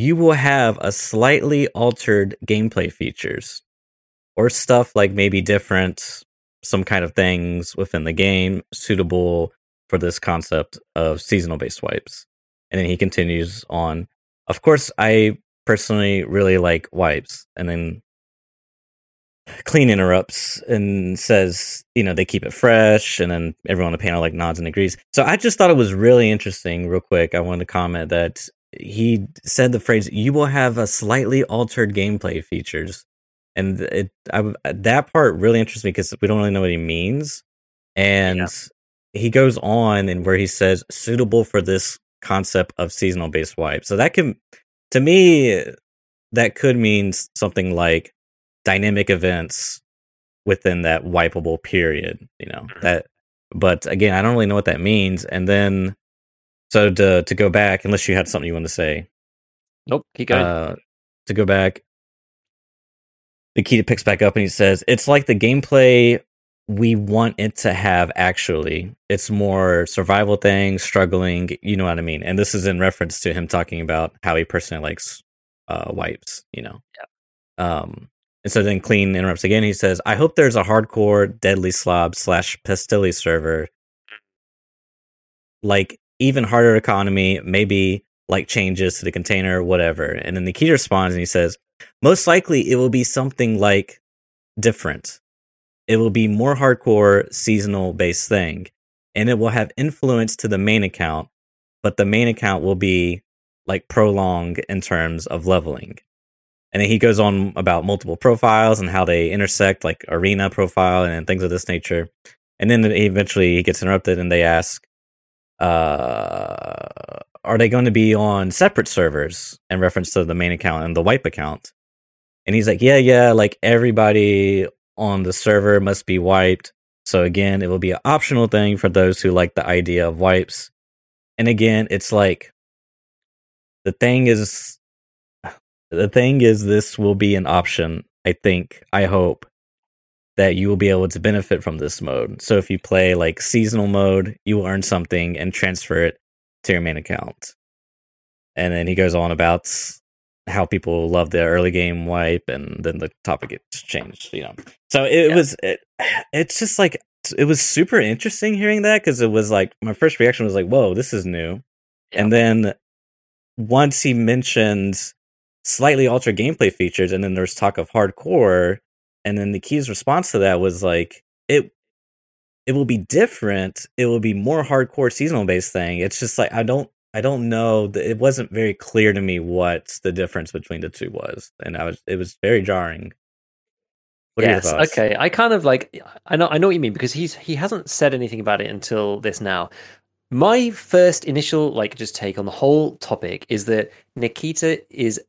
Speaker 2: you will have a slightly altered gameplay features or stuff like maybe different some kind of things within the game suitable for this concept of seasonal based wipes. And then he continues on. Of course, I personally really like wipes. And then Clean interrupts and says, you know, they keep it fresh. And then everyone on the panel like nods and agrees. So I just thought it was really interesting, real quick. I wanted to comment that he said the phrase, you will have a slightly altered gameplay features and it I, that part really interests me because we don't really know what he means and yeah. he goes on and where he says suitable for this concept of seasonal based wipe so that can to me that could mean something like dynamic events within that wipeable period you know mm-hmm. that but again i don't really know what that means and then so to to go back unless you had something you want to say
Speaker 1: nope keep going uh,
Speaker 2: to go back Nikita picks back up and he says, It's like the gameplay we want it to have actually. It's more survival thing, struggling, you know what I mean? And this is in reference to him talking about how he personally likes uh, wipes, you know.
Speaker 1: Yeah.
Speaker 2: Um and so then Clean interrupts again. He says, I hope there's a hardcore Deadly Slob slash Pestilly server. Like even harder economy, maybe like changes to the container, whatever. And then Nikita responds and he says, most likely it will be something like different. It will be more hardcore seasonal based thing and it will have influence to the main account, but the main account will be like prolonged in terms of leveling. And then he goes on about multiple profiles and how they intersect, like arena profile and things of this nature. And then eventually he gets interrupted and they ask, uh, are they going to be on separate servers in reference to the main account and the wipe account? And he's like, yeah, yeah, like everybody on the server must be wiped. So again, it will be an optional thing for those who like the idea of wipes. And again, it's like the thing is the thing is this will be an option. I think, I hope that you will be able to benefit from this mode. So if you play like seasonal mode, you will earn something and transfer it to your main account. And then he goes on about how people love the early game wipe, and then the topic gets changed. You know, so it yeah. was. It, it's just like it was super interesting hearing that because it was like my first reaction was like, "Whoa, this is new," yeah. and then once he mentioned slightly altered gameplay features, and then there's talk of hardcore, and then the key's response to that was like, "It it will be different. It will be more hardcore seasonal based thing. It's just like I don't I don't know. It wasn't very clear to me what the difference between the two was, and I was it was very jarring.
Speaker 1: What yes. Okay. I kind of like I know I know what you mean because he's he hasn't said anything about it until this now. my first initial like just take on the whole topic is that Nikita is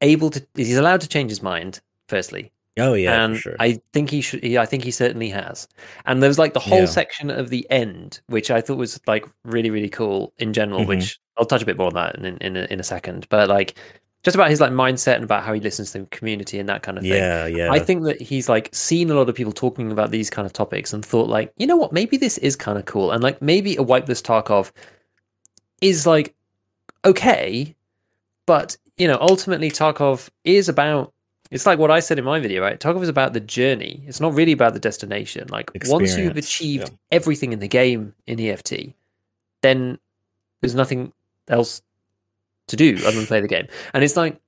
Speaker 1: able to he's allowed to change his mind firstly
Speaker 2: Oh yeah,
Speaker 1: and
Speaker 2: for sure.
Speaker 1: I think he should. He, I think he certainly has. And there was like the whole
Speaker 2: Yeah.
Speaker 1: section of the end, which I thought was like really, really cool in general.
Speaker 2: Mhm.
Speaker 1: Which I'll touch a bit more on that in in a, in a second. But like, just about his like mindset and about how he listens to the community and that kind of thing.
Speaker 2: yeah, yeah.
Speaker 1: I think that he's like seen a lot of people talking about these kind of topics and thought like, you know what, maybe this is kind of cool, and like maybe a wipeless Tarkov is like okay, but you know, ultimately Tarkov is about. It's like what I said in my video, right? Tarkov is about the journey. It's not really about the destination. Like once you've achieved
Speaker 2: yeah.
Speaker 1: everything in the game in EFT, then there's nothing else to do other than play the game. And it's like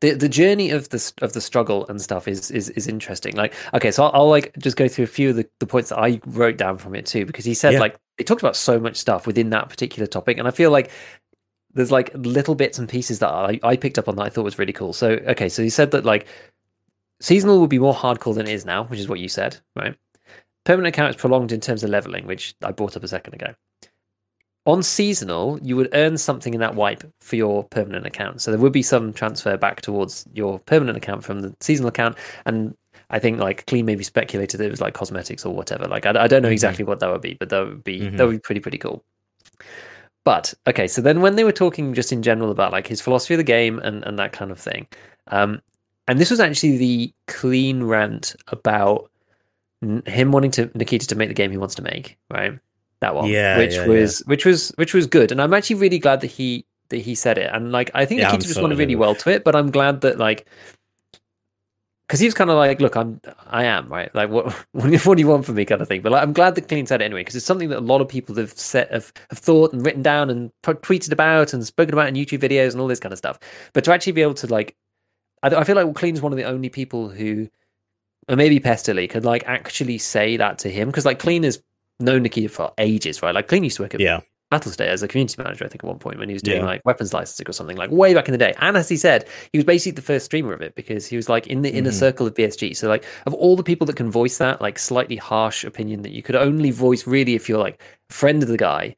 Speaker 1: the the journey of the of the struggle and stuff is is is interesting. Like okay, so I'll, I'll like just go through a few of the, the points that I wrote down from it too, because he said
Speaker 2: Yeah.
Speaker 1: like they talked about so much stuff within that particular topic, and I feel like there's like little bits and pieces that I, I picked up on that I thought was really cool. So okay, so you said that like seasonal would be more hardcore than it is now, which is what you said, right? Permanent account is prolonged in terms of leveling, which I brought up a second ago. On seasonal, you would earn something in that wipe for your permanent account. So there would be some transfer back towards your permanent account from the seasonal account. And I think like Clean maybe speculated it was like cosmetics or whatever. Like I, I don't know
Speaker 2: Mhm.
Speaker 1: exactly what that would be, but that would be that
Speaker 2: Mhm.
Speaker 1: would be pretty pretty cool. But okay, so then when they were talking just in general about like his philosophy of the game and and that kind of thing, um, and this was actually the clean rant about n- him wanting to Nikita to make the game he wants to make, right? That one,
Speaker 2: Yeah,
Speaker 1: which
Speaker 2: yeah,
Speaker 1: was which was which was good, and I'm actually really glad that he that he said it, and like I think
Speaker 2: Yeah, I'm
Speaker 1: Nikita
Speaker 2: so
Speaker 1: responded really well to it, but I'm glad that like because he was kind of like, "Look, I'm, I am right. Like, what, what do you want from me?" kind of thing. But like, I'm glad that Clean said it anyway because it's something that a lot of people have said, have, have thought and written down and pro- tweeted about and spoken about in YouTube videos and all this kind of stuff. But to actually be able to like, I, I feel like Clean's one of the only people who, or maybe Pestily, could like actually say that to him because like Clean has known Nikita for ages, right? Like Clean used to work at
Speaker 2: yeah,
Speaker 1: Battlestate as a community manager, I think, at one point when he was doing
Speaker 2: Yeah.
Speaker 1: like weapons licensing or something, like way back in the day. And as he said, he was basically the first streamer of it because he was like in the inner
Speaker 2: Mhm.
Speaker 1: circle of BSG. So, like, of all the people that can voice that, like, slightly harsh opinion that you could only voice really if you're like a friend of the guy,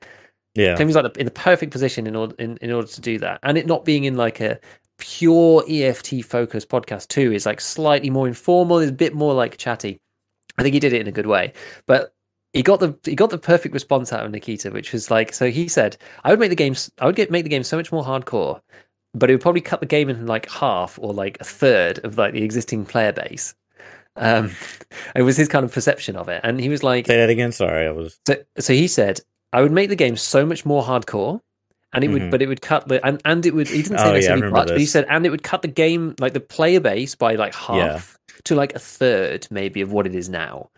Speaker 2: yeah,
Speaker 1: Clean was like in the perfect position in order in, in order to do that, and it not being in like a pure EFT focused podcast too is like slightly more informal, is a bit more like chatty. I think he did it in a good way, but he got the he got the perfect response out of Nikita, which was like so. He said, "I would make the games, I would get make the game so much more hardcore, but it would probably cut the game in like half or like a third of like the existing player base." Um, it was his kind of perception of it, and he was like,
Speaker 2: say that again. Sorry, I was.
Speaker 1: so, so he said, I would make the game so much more hardcore, and it would,
Speaker 2: Mhm.
Speaker 1: but it would cut the and and it would. He didn't say
Speaker 2: Oh, yeah, I
Speaker 1: necessarily
Speaker 2: remember
Speaker 1: much, but he said, and it would cut the game like the player base by like half to like a third, maybe of what it is now.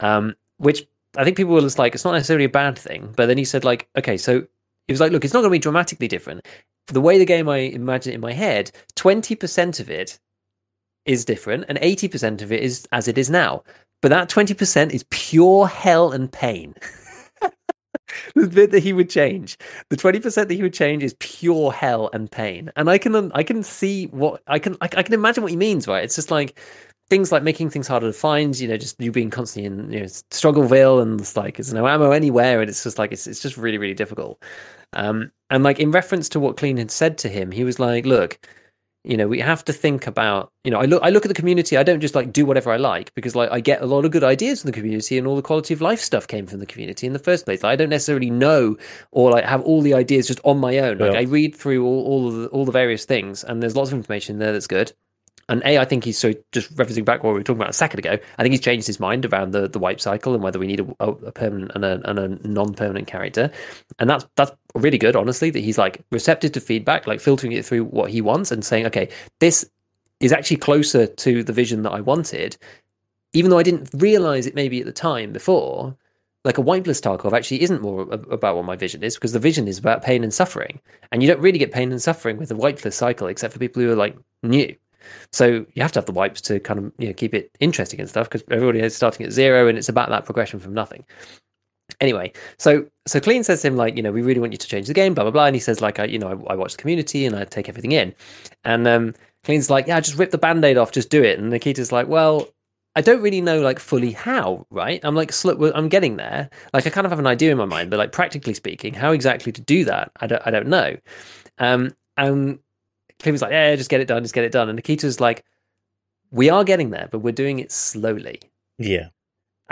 Speaker 1: Um, which I think people were just like, it's not necessarily a bad thing. But then he said, like, okay, so he was like, look, it's not going to be dramatically different. The way the game I imagine it in my head, twenty percent of it is different, and eighty percent of it is as it is now. But that twenty percent is pure hell and pain. the bit that he would change, the twenty percent that he would change is pure hell and pain. And I can I can see what I can I, I can imagine what he means. Right? It's just like things like making things harder to find. You know, just you being constantly in you know struggleville and it's like there's no ammo anywhere, and it's just like it's it's just really really difficult. Um, and like in reference to what Clean had said to him, he was like, "Look, you know, we have to think about. You know, I look I look at the community. I don't just like do whatever I like because like I get a lot of good ideas from the community, and all the quality of life stuff came from the community in the first place. I don't necessarily know or like have all the ideas just on my own. Like
Speaker 2: Yeah.
Speaker 1: I read through all all of the, all the various things, and there's lots of information there that's good." And A, I think he's so just referencing back what we were talking about a second ago. I think he's changed his mind around the, the wipe cycle and whether we need a, a, permanent and a, and a non-permanent character, and that's that's really good, honestly. That he's like receptive to feedback, like filtering it through what he wants and saying, okay, this is actually closer to the vision that I wanted, even though I didn't realize it maybe at the time before. Like a wipeless Tarkov actually isn't more about what my vision is because the vision is about pain and suffering, and you don't really get pain and suffering with a wipeless cycle except for people who are like new. So you have to have the wipes to kind of you know keep it interesting and stuff because everybody is starting at zero and it's about that progression from nothing. Anyway, so so Clean says to him like you know we really want you to change the game blah blah blah and he says like I you know I, I watch the community and I take everything in and um Clean's like yeah just rip the band-aid off just do it and Nikita's like well I don't really know like fully how, right? I'm like, sl- I'm getting there. Like, I kind of have an idea in my mind, but like practically speaking, how exactly to do that, I don't, I don't know. Um, and Cliff like, yeah, just get it done, just get it done. And Nikita's like, we are getting there, but we're doing it slowly.
Speaker 2: Yeah.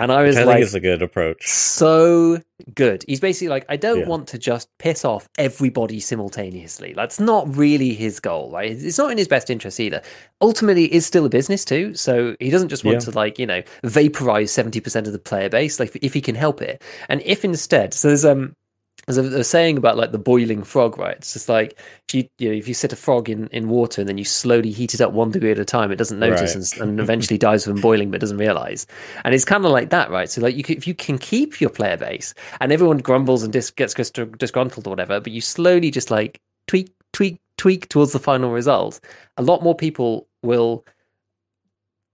Speaker 1: And I was
Speaker 2: I
Speaker 1: like,
Speaker 2: think is a good approach.
Speaker 1: so good. He's basically like, I don't
Speaker 2: Yeah.
Speaker 1: want to just piss off everybody simultaneously. That's not really his goal, right? It's not in his best interest either. Ultimately, it is still a business too, so he doesn't just want
Speaker 2: Yeah.
Speaker 1: to like you know vaporize seventy percent of the player base, like if he can help it. And if instead, so there's um there's a, a saying about like the boiling frog, right? It's just like if you you know if you set a frog in in water and then you slowly heat it up one degree at a time, it doesn't notice
Speaker 2: Right.
Speaker 1: and, and eventually dies from boiling, but doesn't realize. And it's kind of like that, right? So like you if you can keep your player base and everyone grumbles and dis- gets dis- disgruntled or whatever, but you slowly just like tweak, tweak, tweak towards the final result, a lot more people will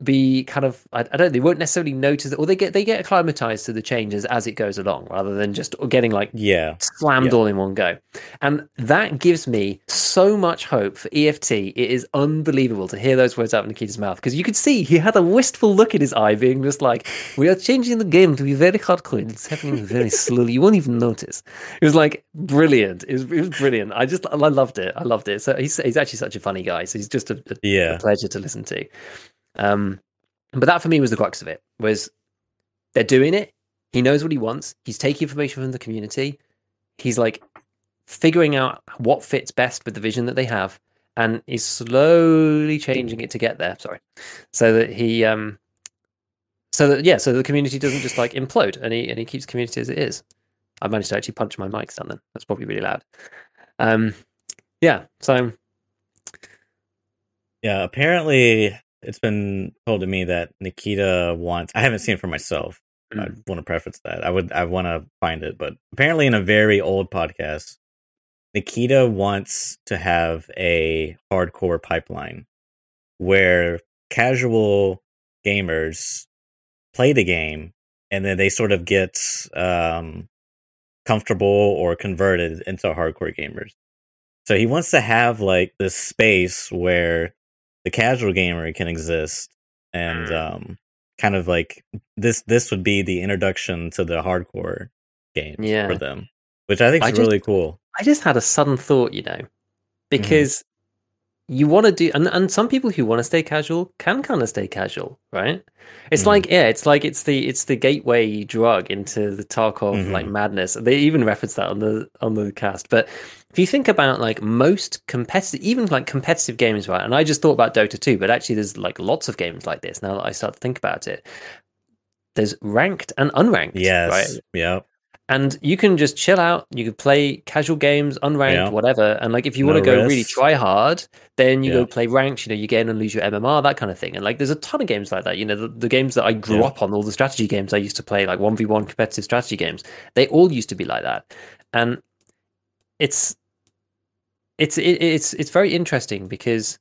Speaker 1: be kind of I, I don't know, they won't necessarily notice it or they get they get acclimatized to the changes as it goes along rather than just getting like
Speaker 2: Yeah.
Speaker 1: slammed
Speaker 2: Yeah.
Speaker 1: all in one go. And that gives me so much hope for EFT. It is unbelievable to hear those words out of Nikita's mouth because you could see he had a wistful look in his eye, being just like, We are changing the game to be very hardcore. and It's happening very slowly. You won't even notice. It was like brilliant. It was, it was brilliant. I just, I loved it. I loved it. So he's, he's actually such a funny guy. So he's just a, a
Speaker 2: Yeah.
Speaker 1: a pleasure to listen to. Um, but that for me was the crux of it. Was they're doing it. He knows what he wants. He's taking information from the community. He's like figuring out what fits best with the vision that they have, and is slowly changing it to get there. Sorry, so that he um, so that yeah, so the community doesn't just like implode, and he and he keeps community as it is. I managed to actually punch my mics down then. That's probably really loud. Um, yeah. So
Speaker 2: Yeah. Apparently, it's been told to me that Nikita wants. I haven't seen it for myself. I
Speaker 1: Mm.
Speaker 2: want to preface that. I would. I want to find it, but apparently, in a very old podcast, Nikita wants to have a hardcore pipeline where casual gamers play the game and then they sort of get um, comfortable or converted into hardcore gamers. So he wants to have like this space where the casual gamer can exist and
Speaker 1: Mm.
Speaker 2: um, kind of like this this would be the introduction to the hardcore games
Speaker 1: Yeah.
Speaker 2: for them, which I think
Speaker 1: I
Speaker 2: is
Speaker 1: just-
Speaker 2: really cool.
Speaker 1: I just had a sudden thought, you know, because you want to do, and, and some people who want to stay casual can kind of stay casual, right? It's
Speaker 2: Mhm.
Speaker 1: like, yeah, it's like it's the it's the gateway drug into the Tarkov like
Speaker 2: Mhm.
Speaker 1: madness. They even reference that on the on the cast. But if you think about like most competitive, even like competitive games, right? And I just thought about Dota 2, but actually there's like lots of games like this now that I start to think about it. There's ranked and unranked,
Speaker 2: Yes.
Speaker 1: right?
Speaker 2: Yeah.
Speaker 1: And you can just chill out. You can play casual games, unranked,
Speaker 2: Yeah.
Speaker 1: whatever. And like, if you
Speaker 2: No
Speaker 1: want to go really try hard, then you
Speaker 2: Yeah.
Speaker 1: go play ranked. You know, you gain and lose your MMR, that kind of thing. And like, there's a ton of games like that. You know, the, the games that I grew
Speaker 2: Yeah.
Speaker 1: up on, all the strategy games I used to play, like one v one competitive strategy games, they all used to be like that. And it's it's it, it's it's very interesting because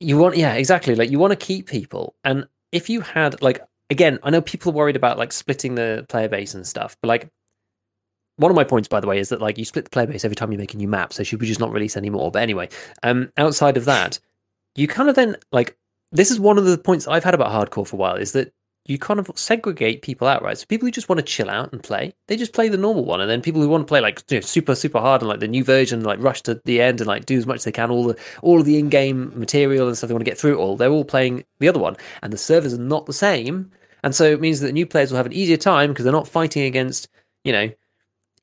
Speaker 1: you want yeah exactly like you want to keep people and if you had like again i know people are worried about like splitting the player base and stuff but like one of my points by the way is that like you split the player base every time you make a new map so should we just not release anymore. But anyway um outside of that you kind of then like this is one of the points i've had about hardcore for a while is that you kind of segregate people out, right? So people who just want to chill out and play, they just play the normal one, and then people who want to play like you know, super super hard and like the new version, like rush to the end and like do as much as they can, all the all of the in-game material and stuff they want to get through it all. They're all playing the other one, and the servers are not the same, and so it means that the new players will have an easier time because they're not fighting against you know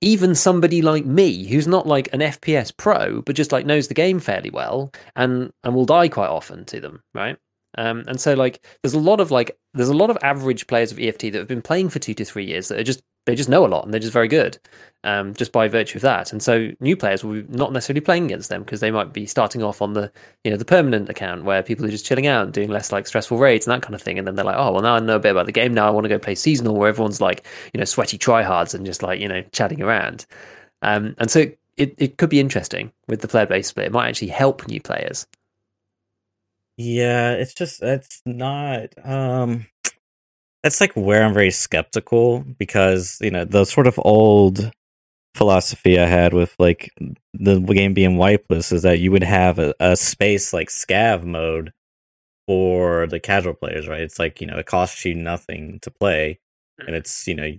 Speaker 1: even somebody like me who's not like an FPS pro, but just like knows the game fairly well and and will die quite often to them, right? Um, and so like there's a lot of like there's a lot of average players of EFT that have been playing for two to three years that are just they just know a lot and they're just very good, um, just by virtue of that. And so new players will be not necessarily playing against them because they might be starting off on the you know the permanent account where people are just chilling out and doing less like stressful raids and that kind of thing. And then they're like, oh well, now I know a bit about the game. Now I want to go play seasonal where everyone's like you know sweaty tryhards and just like you know chatting around. Um, and so it, it could be interesting with the player base split. It might actually help new players.
Speaker 2: Yeah, it's just that's not um that's like where I'm very skeptical because, you know, the sort of old philosophy I had with like the game being wipeless is that you would have a, a space like scav mode for the casual players, right? It's like, you know, it costs you nothing to play and it's, you know,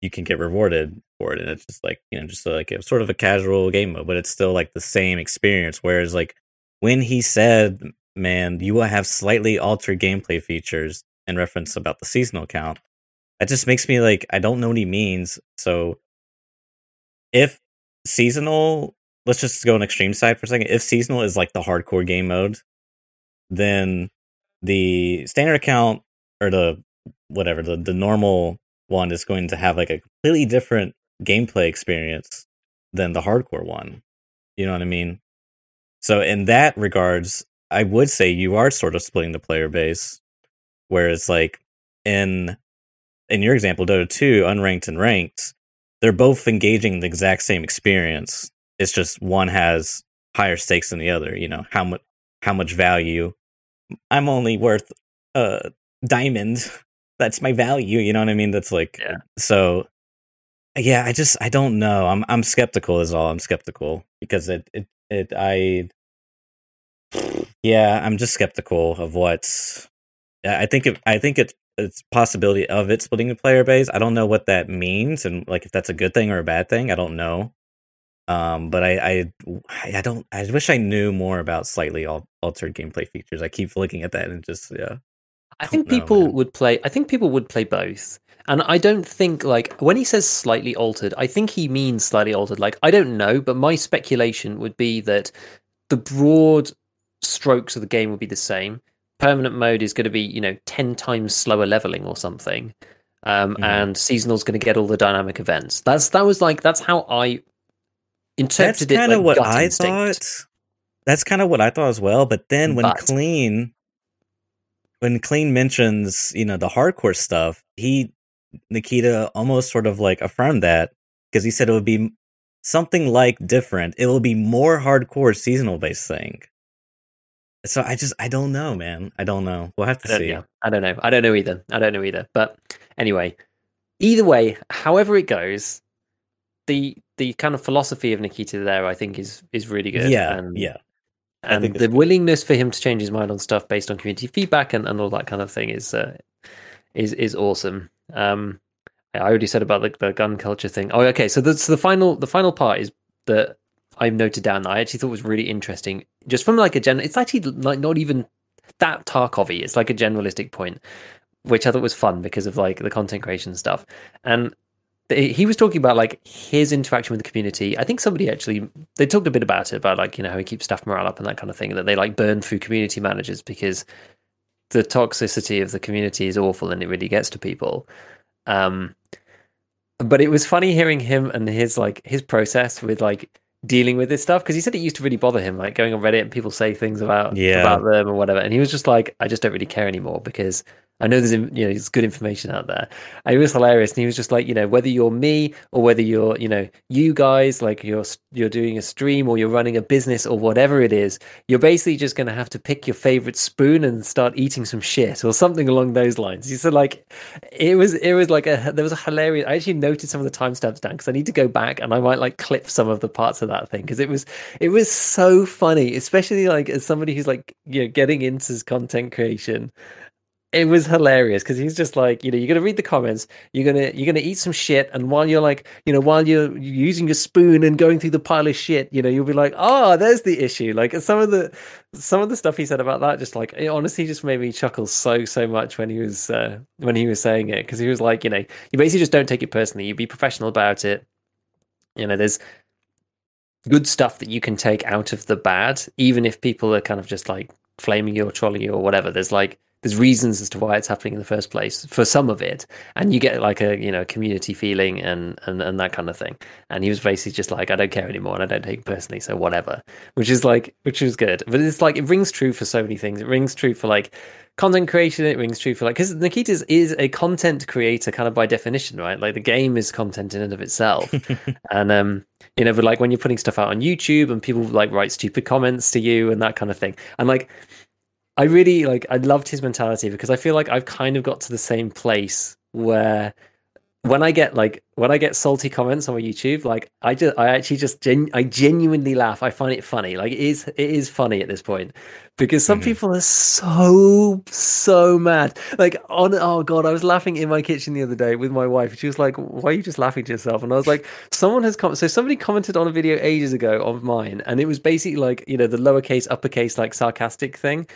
Speaker 2: you can get rewarded for it and it's just like, you know, just like a sort of a casual game mode, but it's still like the same experience whereas like when he said, "Man, you will have slightly altered gameplay features," in reference about the seasonal count, that just makes me like I don't know what he means. So if seasonal, let's just go on extreme side for a second. If seasonal is like the hardcore game mode, then the standard account or the whatever the, the normal one is going to have like a completely different gameplay experience than the hardcore one. You know what I mean? So in that regards, I would say you are sort of splitting the player base. Whereas like in in your example, Dota 2, unranked and ranked, they're both engaging in the exact same experience. It's just one has higher stakes than the other. You know how much how much value. I'm only worth a diamond. That's my value. You know what I mean? That's like
Speaker 1: Yeah.
Speaker 2: so. Yeah, I just I don't know. I'm I'm skeptical. Is all I'm skeptical because it it it I. Yeah, I'm just skeptical of what's. I think it, I think it's it's possibility of it splitting the player base. I don't know what that means and like if that's a good thing or a bad thing. I don't know. Um, but I, I, I don't. I wish I knew more about slightly al- altered gameplay features. I keep looking at that and just yeah.
Speaker 1: I think people would play. I think people would play both, and I don't think like when he says slightly altered. I think he means slightly altered. Like I don't know, but my speculation would be that the broad strokes of the game will be the same. Permanent mode is going to be you know ten times slower leveling or something, um,
Speaker 2: Mhm.
Speaker 1: and seasonal is going to get all the dynamic events. That's that was like that's how I
Speaker 2: That's
Speaker 1: interpreted it.
Speaker 2: That's kind of
Speaker 1: like,
Speaker 2: what I
Speaker 1: instinct.
Speaker 2: thought. That's kind of what I thought as well. But then when
Speaker 1: But-
Speaker 2: Clean, when Clean mentions you know the hardcore stuff, he Nikita almost sort of like affirmed that because he said it would be something like different. It will be more hardcore seasonal based thing. So I just I don't know, man. I don't know. We'll have to
Speaker 1: don't,
Speaker 2: see.
Speaker 1: yeah, I don't know. I don't know either. I don't know either. But anyway, either way, however it goes, the the kind of philosophy of Nikita there, I think, is is really good.
Speaker 2: Yeah,
Speaker 1: and,
Speaker 2: yeah.
Speaker 1: And the willingness for him to change his mind on stuff based on community feedback and, and all that kind of thing is uh, is is awesome. Um, I already said about the, the gun culture thing. Oh, okay. So the so the final the final part is that I've noted down that I actually thought was really interesting. Just from like a gen, it's actually like not even that Tarkovy. It's like a generalistic point, which I thought was fun because of like the content creation stuff. And he was talking about like his interaction with the community. I think somebody actually they talked a bit about it about like you know how he keeps staff morale up and that kind of thing. That they like burn through community managers because the toxicity of the community is awful and it really gets to people. Um, but it was funny hearing him and his like his process with like dealing with this stuff because he said it used to really bother him like going on reddit and people say things about
Speaker 2: Yeah.
Speaker 1: about them or whatever and he was just like i just don't really care anymore because i know there's you know there's good information out there. And it was hilarious and he was just like you know whether you're me or whether you're you know you guys like you're you're doing a stream or you're running a business or whatever it is you're basically just going to have to pick your favorite spoon and start eating some shit or something along those lines. He said like it was it was like a there was a hilarious i actually noted some of the timestamps down because i need to go back and i might like clip some of the parts of that thing because it was it was so funny especially like as somebody who's like you know getting into content creation it was hilarious because he's just like you know you're gonna read the comments you're gonna you're gonna eat some shit and while you're like you know while you're using your spoon and going through the pile of shit you know you'll be like oh there's the issue like some of the some of the stuff he said about that just like it honestly just made me chuckle so so much when he was uh, when he was saying it because he was like you know you basically just don't take it personally you be professional about it. You know there's good stuff that you can take out of the bad even if people are kind of just like flaming you or trolling you or whatever. There's like there's reasons as to why it's happening in the first place for some of it. And you get like a you know community feeling and and, and that kind of thing. And he was basically just like i don't care anymore and i don't take it personally so whatever which is like which is good. But it's like it rings true for so many things. It rings true for like content creation. It rings true for like because nikita is, is a content creator kind of by definition right? Like the game is content in and of itself. And um you know but like when you're putting stuff out on youtube and people like write stupid comments to you and that kind of thing. And like I really like I loved his mentality because I feel like I've kind of got to the same place where when I get like when I get salty comments on my YouTube, like I just I actually just gen- I genuinely laugh. I find it funny. Like it is it is funny at this point because some
Speaker 2: Mhm.
Speaker 1: people are so so mad. Like on oh god, I was laughing in my kitchen the other day with my wife. She was like, "Why are you just laughing to yourself?" And I was like, "Someone has come." So somebody commented on a video ages ago of mine, and it was basically like you know the lowercase uppercase like sarcastic thing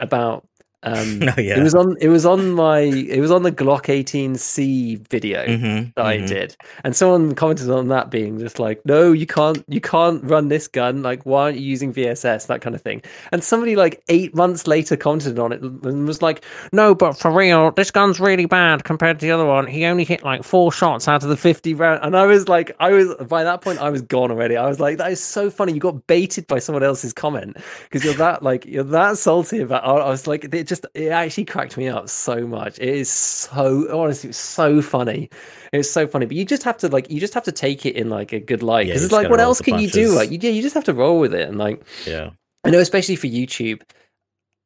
Speaker 1: about um
Speaker 2: Oh, yeah.
Speaker 1: it was on it was on my it was on the Glock 18C video
Speaker 2: Mhm,
Speaker 1: that I
Speaker 2: mhm.
Speaker 1: did. And someone commented on that being just like, no, you can't you can't run this gun. Like, why aren't you using VSS? That kind of thing. And somebody like eight months later commented on it and was like, no, but for real, this gun's really bad compared to the other one. He only hit like four shots out of the 50 round. And I was like, I was by that point I was gone already. I was like, that is so funny. You got baited by someone else's comment because you're that like you're that salty about I I was like it just it actually cracked me up so much. It is so honestly it's so funny. It's so funny, but you just have to like you just have to take it in like a good light because
Speaker 2: you
Speaker 1: it's like what else can you do? Like you, yeah, you just have to roll with it and like
Speaker 2: Yeah.
Speaker 1: I know, especially for YouTube.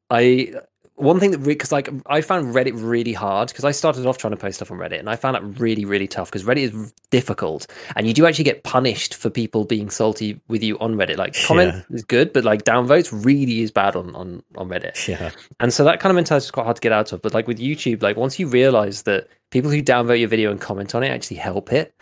Speaker 1: I one thing that because like I found Reddit really hard because I started off trying to post stuff on Reddit and I found it really really tough because Reddit is difficult and you do actually get punished for people being salty with you on Reddit. Like comment
Speaker 2: Yeah.
Speaker 1: is good, but like downvotes really is bad on on on Reddit.
Speaker 2: Yeah.
Speaker 1: And so that kind of mentality is quite hard to get out of. But like with YouTube, like once you realize that people who downvote your video and comment on it actually help it,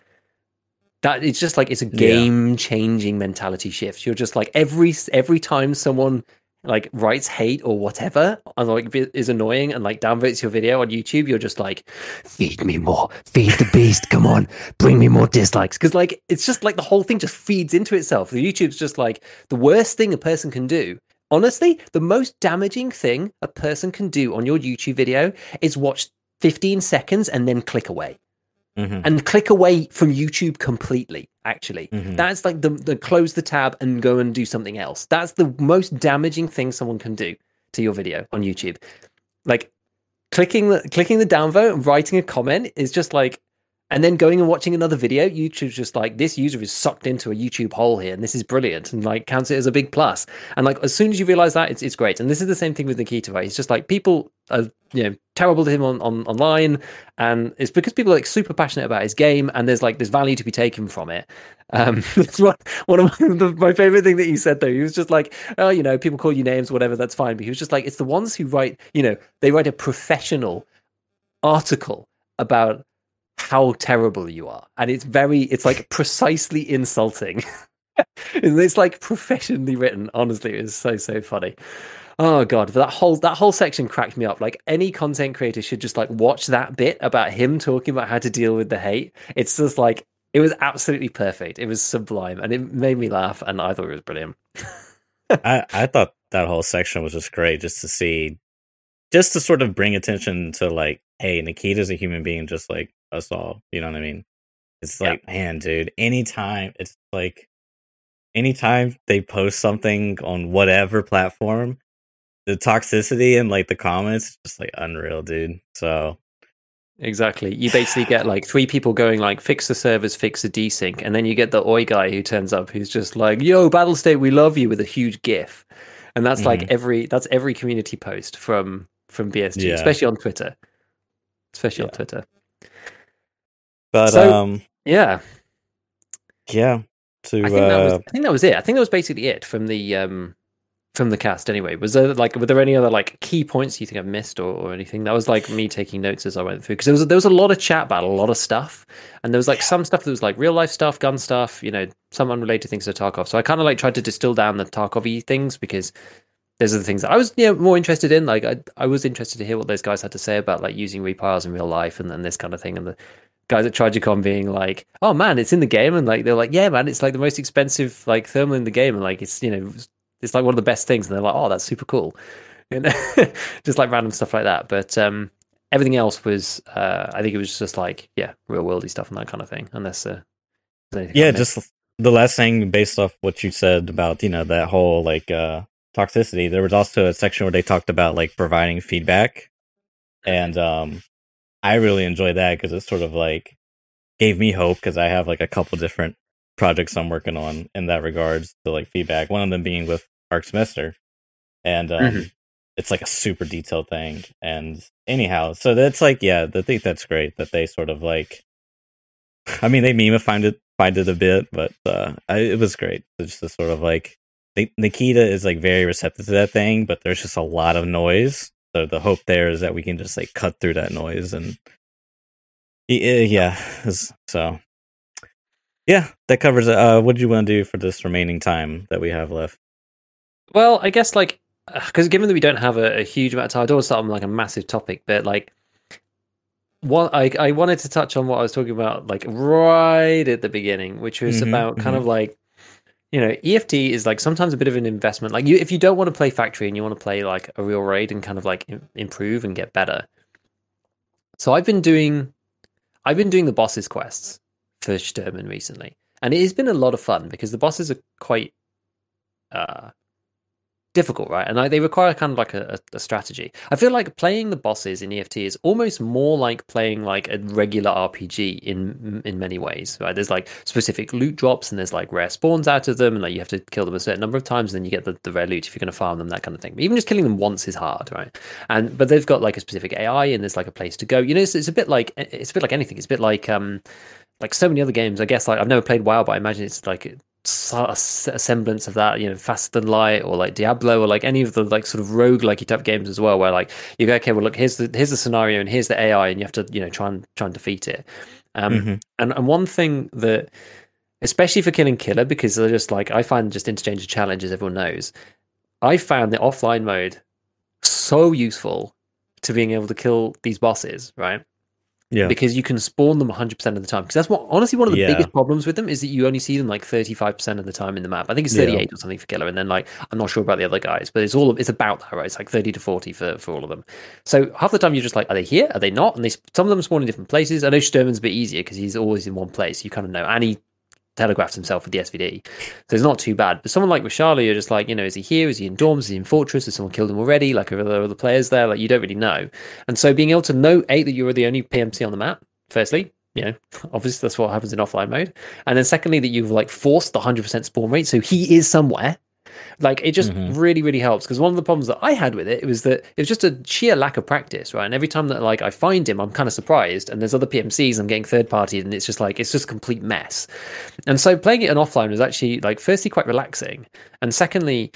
Speaker 1: that it's just like it's a game changing mentality shift. You're just like every every time someone like writes hate or whatever and like is annoying and like downvotes your video on YouTube, you're just like, feed me more, feed the beast, come on, bring me more dislikes. Because like it's just like the whole thing just feeds into itself. The YouTube's just like the worst thing a person can do. Honestly, the most damaging thing a person can do on your YouTube video is watch 15 seconds and then click away
Speaker 2: Mhm,
Speaker 1: and click away from YouTube completely. Actually,
Speaker 2: mhm.
Speaker 1: that's like the, the close the tab and go and do something else. That's the most damaging thing someone can do to your video on YouTube. Like clicking the clicking the downvote and writing a comment is just like and then going and watching another video, YouTube's just like this user is sucked into a YouTube hole here, and this is brilliant, and like counts it as a big plus. And like as soon as you realize that, it's it's great. And this is the same thing with Nikita, right? It's just like people are you know terrible to him on, on online, and it's because people are like super passionate about his game, and there's like there's value to be taken from it. Um, that's what one of my, the, my favorite thing that he said though. He was just like, oh, you know, people call you names, whatever, that's fine. But he was just like, it's the ones who write, you know, they write a professional article about how terrible you are and it's very it's like precisely insulting it's like professionally written honestly it was so so funny oh god that whole that whole section cracked me up. Like any content creator should just like watch that bit about him talking about how to deal with the hate. It's just like it was absolutely perfect. It was sublime and it made me laugh and i thought it was brilliant.
Speaker 2: I, I thought that whole section was just great just to see just to sort of bring attention to like hey nikita's a human being just like us all you know what i mean? It's
Speaker 1: Yeah.
Speaker 2: like man dude anytime it's like anytime they post something on whatever platform the toxicity and like the comments just like unreal dude so
Speaker 1: Exactly. You basically get like three people going like fix the servers, fix the desync, and then you get the oi guy who turns up who's just like, "Yo, Battle State, we love you" with a huge GIF, and that's like
Speaker 2: Mhm.
Speaker 1: every that's every community post from from BSG,
Speaker 2: Yeah.
Speaker 1: especially on Twitter, especially on Twitter.
Speaker 2: but
Speaker 1: So-
Speaker 2: um
Speaker 1: Yeah,
Speaker 2: yeah to
Speaker 1: I think that was
Speaker 2: uh
Speaker 1: I think that was it. I think that was basically it from the um from the cast. Anyway, was there like were there any other like key points you think I've missed or, or anything? That was like me taking notes as I went through because there was there was a lot of chat about a lot of stuff, and there was like some stuff that was like real life stuff, gun stuff, you know, some unrelated things to Tarkov. So I kind of like tried to distill down the Tarkov things because those are the things that I was you know, more interested in. Like I I was interested to hear what those guys had to say about like using REAP-IRs in real life and then this kind of thing and the guys at Trijicon being like, "Oh man, it's in the game," and like they're like, "Yeah, man, it's like the most expensive like thermal in the game," and like it's you know it's like one of the best things, and they're like, "Oh, that's super cool," and just like random stuff like that. But um, everything else was, uh, I think it was just like, yeah, real worldy stuff and that kind of thing. Unless, uh, there's anything I
Speaker 2: yeah just the last thing based off what you said about you know that whole like uh toxicity there was also a section where they talked about like providing feedback and um i really enjoyed that because it sort of like gave me hope because i have like a couple different projects i'm working on in that regards to like feedback one of them being with arc semester and um
Speaker 1: Mhm.
Speaker 2: it's like a super detailed thing and anyhow so that's like yeah i think that's great that they sort of like I mean, they meme find it find it a bit, but uh, I, it was great. It's just a sort of like Nikita is like very receptive to that thing, but there's just a lot of noise. So the hope there is that we can just like cut through that noise and yeah, so yeah, that covers it. Uh, what do you want to do for this remaining time that we have left?
Speaker 1: Well, I guess like because given that we don't have a, a, huge amount of time, I don't want to start on like a massive topic, but like what I I wanted to touch on what I was talking about like right at the beginning, which was mm-hmm, about mm-hmm. kind of like you know EFT is like sometimes a bit of an investment. Like you, if you don't want to play factory and you want to play like a real raid and kind of like improve and get better. So I've been doing, I've been doing the bosses quests for Shturman recently, and it has been a lot of fun because the bosses are quite uh difficult, right? And they require kind of like a, a, strategy. I feel like playing the bosses in EFT is almost more like playing like a regular RPG in in many ways, right? There's like specific loot drops and there's like rare spawns out of them, and like you have to kill them a certain number of times, and then you get the, the rare loot if you're going to farm them, that kind of thing. But even just killing them once is hard, right? And but they've got like a specific AI and there's like a place to go. You know, it's, it's a bit like it's a bit like anything. It's a bit like um like so many other games. I guess like I've never played WoW, but I imagine it's like a semblance of that, you know, Faster Than Light or like Diablo or like any of the like sort of rogue like type games as well, where like you go, okay, well look, here's the here's the scenario and here's the AI, and you have to you know try and try and defeat it. Um, mm-hmm. and and one thing that, especially for killing Killa, because they're just like I find just interchange of challenges, everyone knows. I found the offline mode so useful to being able to kill these bosses, right?
Speaker 2: Yeah.
Speaker 1: Because you can spawn them 100% of the time. Because that's what, honestly, one of the yeah. biggest problems with them is that you only see them like 35% of the time in the map. I think it's 38 yeah. or something for Killa. And then, like, I'm not sure about the other guys, but it's all, it's about that, right? It's like 30 to 40 for, for all of them. So half the time you're just like, are they here? Are they not? And they, some of them spawn in different places. I know Shturman's a bit easier because he's always in one place. You kind of know. And he telegraphs himself with the SVD. So it's not too bad. But someone like Reshala, you're just like, you know, is he here? Is he in dorms? Is he in Fortress? Has someone killed him already? Like, are there other players there? Like, you don't really know. And so being able to know, eight, that you're the only PMC on the map, firstly, you know, obviously that's what happens in offline mode. And then secondly, that you've like forced the 100% spawn rate. So he is somewhere. Like it just mm-hmm. really, really helps. Because one of the problems that I had with it, it was that it was just a sheer lack of practice, right? And every time that like I find him, I'm kind of surprised. And there's other PMCs, I'm getting third party, and it's just like, it's just a complete mess. And so playing it in offline was actually like, firstly, quite relaxing. And secondly,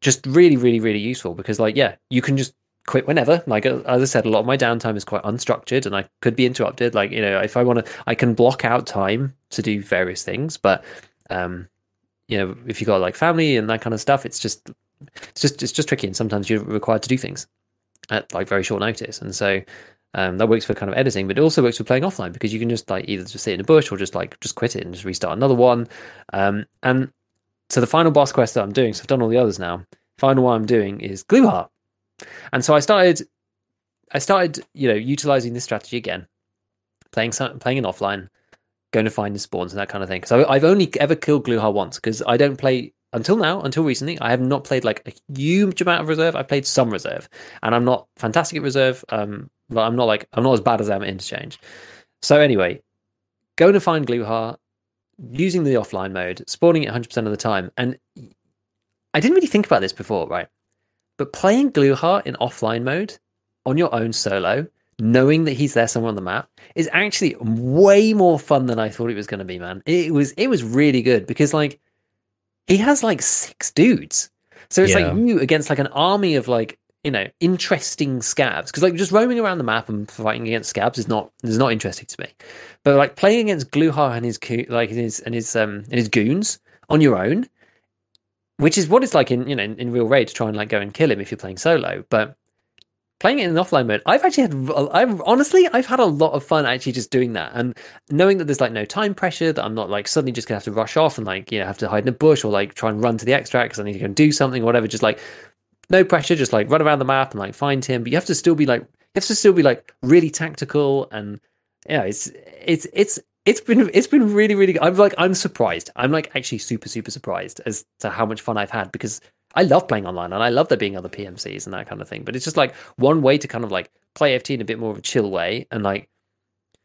Speaker 1: just really, really, really useful because like, yeah, you can just quit whenever. Like as I said, a lot of my downtime is quite unstructured, and I could be interrupted. Like you know, if I want to, I can block out time to do various things. But um, you know, if you've got like family and that kind of stuff, it's just it's just it's just tricky, and sometimes you're required to do things at like very short notice, and so. Um, that works for kind of editing, but it also works for playing offline because you can just like either just sit in a bush or just like just quit it and just restart another one. Um, and so the final boss quest that I'm doing, so I've done all the others now. Final one I'm doing is Glukhar. And so I started, I started, you know, utilizing this strategy again, playing some, playing in offline, going to find the spawns and that kind of thing. Because I've only ever killed Glukhar once because I don't play until now, until recently. I have not played like a huge amount of reserve. I played some reserve, and I'm not fantastic at reserve. Um, but I'm not like I'm not as bad as I am at interchange. So anyway, going to find Glukhar, using the offline mode, spawning it 100% of the time, and I didn't really think about this before, right? But playing Glukhar in offline mode on your own solo, knowing that he's there somewhere on the map, is actually way more fun than I thought it was going to be, man. It was it was really good because like he has like six dudes. So it's yeah. like you against like an army of like you know interesting Scavs because like just roaming around the map and fighting against Scavs is not is not interesting to me but like playing against Glukhar and his like his and his um and his goons on your own which is what it's like in you know in, in, real raid to try and like go and kill him if you're playing solo but playing it in offline mode i've actually had i've honestly i've had a lot of fun actually just doing that and knowing that there's like no time pressure that i'm not like suddenly just gonna have to rush off and like you know have to hide in a bush or like try and run to the extract because i need to go and do something or whatever just like no pressure just like run around the map and like find him but you have to still be like you have to still be like really tactical and yeah it's it's it's it's been it's been really really I'm like I'm surprised. I'm like actually super super surprised as to how much fun I've had because I love playing online and I love there being other PMCs and that kind of thing. But it's just like one way to kind of like play EFT in a bit more of a chill way and like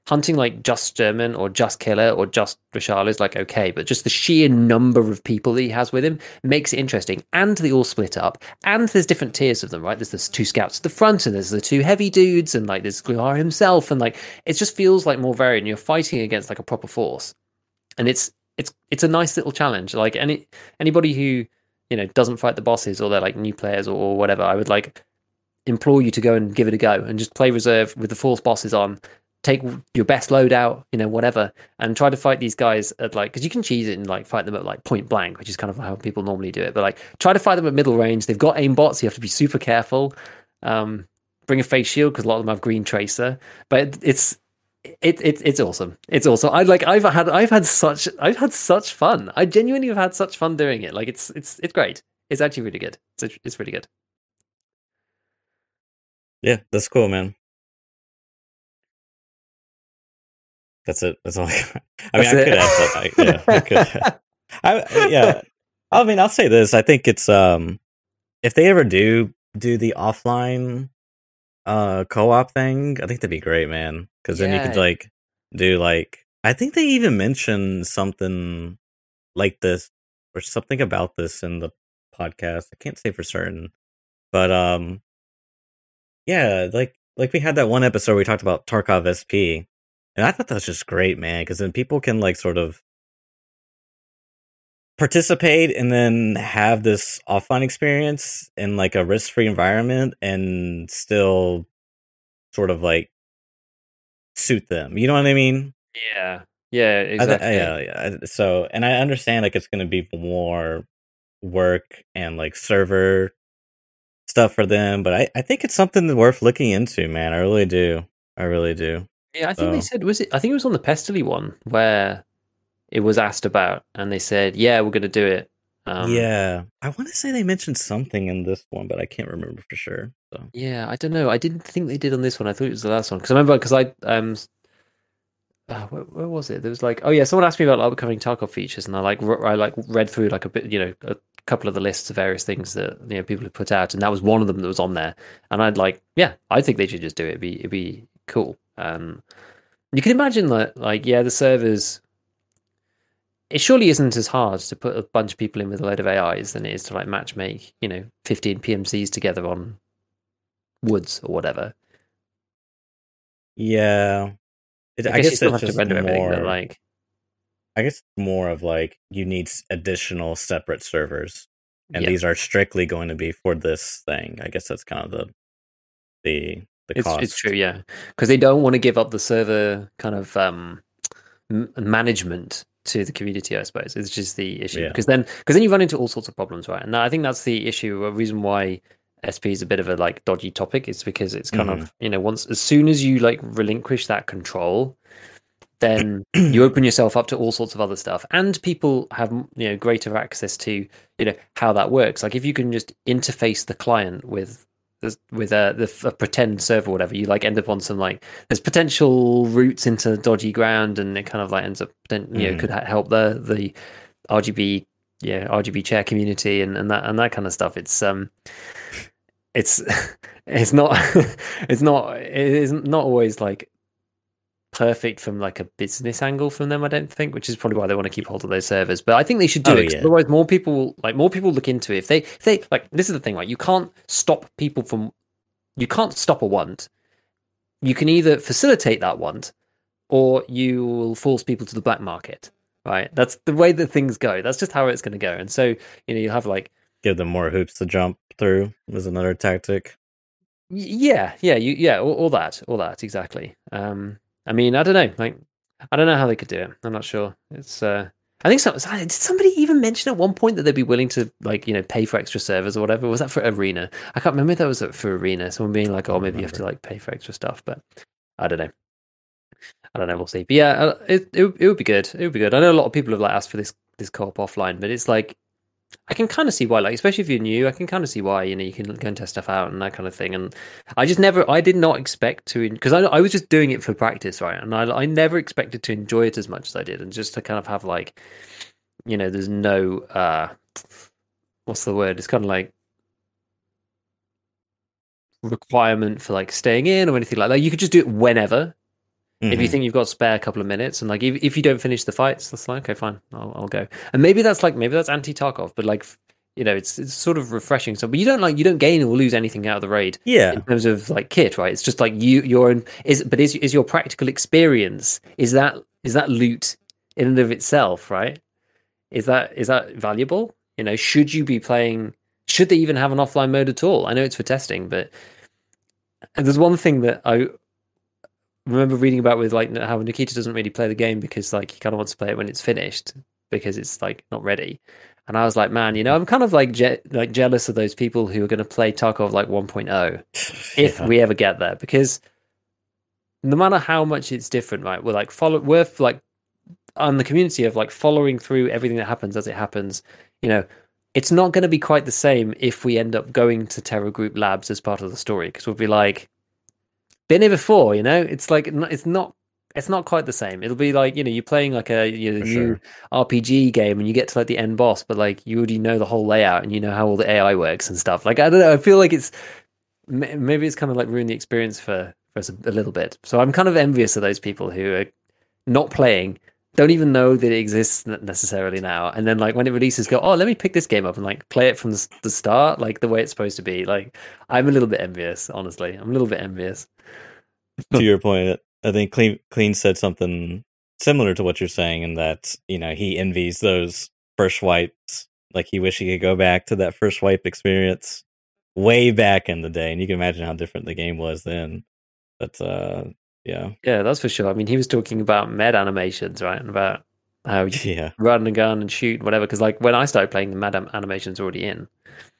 Speaker 1: hunting like just Shturman or just Killa or just Reshala is like okay, but just the sheer number of people that he has with him makes it interesting. And they all split up, and there's different tiers of them, right? There's the two scouts at the front, and there's the two heavy dudes, and like there's Glukhar himself, and like it just feels like more varied. And you're fighting against like a proper force, and it's it's it's a nice little challenge. Like any anybody who you know doesn't fight the bosses or they're like new players or, or whatever, I would like implore you to go and give it a go and just play reserve with the force bosses on take your best loadout, you know, whatever, and try to fight these guys at like because you can cheese it and like fight them at like point blank, which is kind of how people normally do it. But like try to fight them at middle range. They've got aimbots, so you have to be super careful. Um, bring a face shield because a lot of them have green tracer, but it's it, it it's awesome. It's awesome. I like I've had I've had such I've had such fun. I genuinely have had such fun doing it. Like it's it's it's great. It's actually really good. It's it's really good.
Speaker 2: Yeah, that's cool, man. That's it. That's all. I, I mean, I could add that. yeah, I could. I, yeah. I mean, I'll say this. I think it's um, if they ever do do the offline uh co-op thing, I think that'd be great, man. Because then you could like do like I think they even mentioned something like this or something about this in the podcast. I can't say for certain, but um, yeah, like like we had that one episode where we talked about Tarkov SP, and I thought that was just great, man, because then people can like sort of participate and then have this offline experience in like a risk-free environment and still sort of like suit them. You know what I mean?
Speaker 1: Yeah. Yeah, exactly.
Speaker 2: Th- yeah, yeah. So, and I understand like it's going to be more work and like server stuff for them, but I, I think it's something worth looking into, man. I really do. I really do.
Speaker 1: Yeah, I think so. they said was it? I think it was on the Pestily one where it was asked about, and they said, "Yeah, we're going to do it."
Speaker 2: Um, yeah, I want to say they mentioned something in this one, but I can't remember for sure. So
Speaker 1: yeah, I don't know. I didn't think they did on this one. I thought it was the last one because I remember because I um. Uh, where, where, was it? There was like, oh yeah, someone asked me about upcoming Tarkov features, and I like I like read through like a bit, you know, a couple of the lists of various things that you know people have put out, and that was one of them that was on there. And I'd like, yeah, I think they should just do it. It'd be it'd be cool. Um, you can imagine that, like, yeah, the servers. It surely isn't as hard to put a bunch of people in with a load of AIs than it is to like match make, you know, fifteen PMCs together on woods or whatever.
Speaker 2: Yeah,
Speaker 1: it, I, guess, I guess you still have to render more, everything, but like,
Speaker 2: I guess it's more of like you need additional separate servers, and these are strictly going to be for this thing. I guess that's kind of the the the
Speaker 1: it's, cost. It's true, yeah, because they don't want to give up the server kind of um, m- management to the community. I suppose it's just the issue because yeah. then because then you run into all sorts of problems, right? And I think that's the issue. A reason why SP is a bit of a like dodgy topic It's because it's kind mm-hmm. of you know once as soon as you like relinquish that control then you open yourself up to all sorts of other stuff and people have you know greater access to you know how that works like if you can just interface the client with with a, the, a pretend server or whatever, you like end up on some like there's potential routes into dodgy ground, and it kind of like ends up you know mm. could help the the RGB yeah RGB chair community and, and that and that kind of stuff. It's um it's it's not it's not it is not always like perfect from like a business angle from them. I don't think, which is probably why they want to keep hold of those servers. But I think they should do oh, it. Yeah. Otherwise, more people like more people look into it. If they if they like, this is the thing, right? You can't stop people from. You can't stop a want. You can either facilitate that want, or you will force people to the black market. Right? That's the way that things go. That's just how it's going to go. And so you know, you have like
Speaker 2: give them more hoops to jump through is another tactic.
Speaker 1: Yeah, yeah, you, yeah, all, all that, all that, exactly. Um, I mean, I don't know. Like, I don't know how they could do it. I'm not sure. It's. uh I think so. Did somebody even mention at one point that they'd be willing to like you know pay for extra servers or whatever? Was that for Arena? I can't remember if that was for Arena. Someone being like, "Oh, maybe you have to like pay for extra stuff," but I don't know. I don't know. We'll see. But yeah, uh, it, it it would be good. It would be good. I know a lot of people have like asked for this this co-op offline, but it's like I can kind of see why, like, especially if you're new, I can kind of see why, you know, you can go and test stuff out and that kind of thing. And I just never, I did not expect to, because I, I was just doing it for practice, right? And I, I never expected to enjoy it as much as I did. And just to kind of have, like, you know, there's no, uh, what's the word? It's kind of like requirement for like staying in or anything like that. You could just do it whenever. If you
Speaker 2: Mhm.
Speaker 1: think you've got spare a couple of minutes, and like if, if you don't finish the fights, that's like okay, fine, I'll, I'll go. And maybe that's like maybe that's anti Tarkov, but like you know, it's it's sort of refreshing. So, but you don't like you don't gain or lose anything out of the raid
Speaker 2: yeah,
Speaker 1: in terms of like kit, right? It's just like you your own is, but is is your practical experience is that is that loot in and of itself, right? Is that is that valuable? You know, should you be playing? Should they even have an offline mode at all? I know it's for testing, but and there's one thing that I remember reading about with like how Nikita doesn't really play the game because like he kind of wants to play it when it's finished because it's like not ready. And I was like, man, you know, I'm kind of like je- like jealous of those people who are going to play Tarkov like 1.0 if
Speaker 2: Yeah.
Speaker 1: we ever get there because no matter how much it's different right we're like follow we're like on the community of like following through everything that happens as it happens you know it's not going to be quite the same if we end up going to TerraGroup Labs as part of the story because we'll be like been here before you know it's like it's not it's not quite the same it'll be like you know you're playing like a you know, new
Speaker 2: sure.
Speaker 1: rpg game and you get to like the end boss but like you already know the whole layout and you know how all the ai works and stuff like i don't know i feel like it's maybe it's kind of like ruined the experience for, for us a, a little bit. So I'm kind of envious of those people who are not playing, don't even know that it exists necessarily now, and then like when it releases, go, oh, let me pick this game up and like play it from the, start, like the way it's supposed to be. Like I'm a little bit envious, honestly. I'm a little bit envious.
Speaker 2: to your point, I think Clean Clean said something similar to what you're saying, in that you know he envies those first wipes. Like he wish he could go back to that first wipe experience way back in the day, and you can imagine how different the game was then. But uh, yeah,
Speaker 1: Yeah, that's for sure. I mean, he was talking about med animations, right, and about how you
Speaker 2: yeah,
Speaker 1: run and gun and shoot, and whatever. Because like when I started playing, the med animations already in.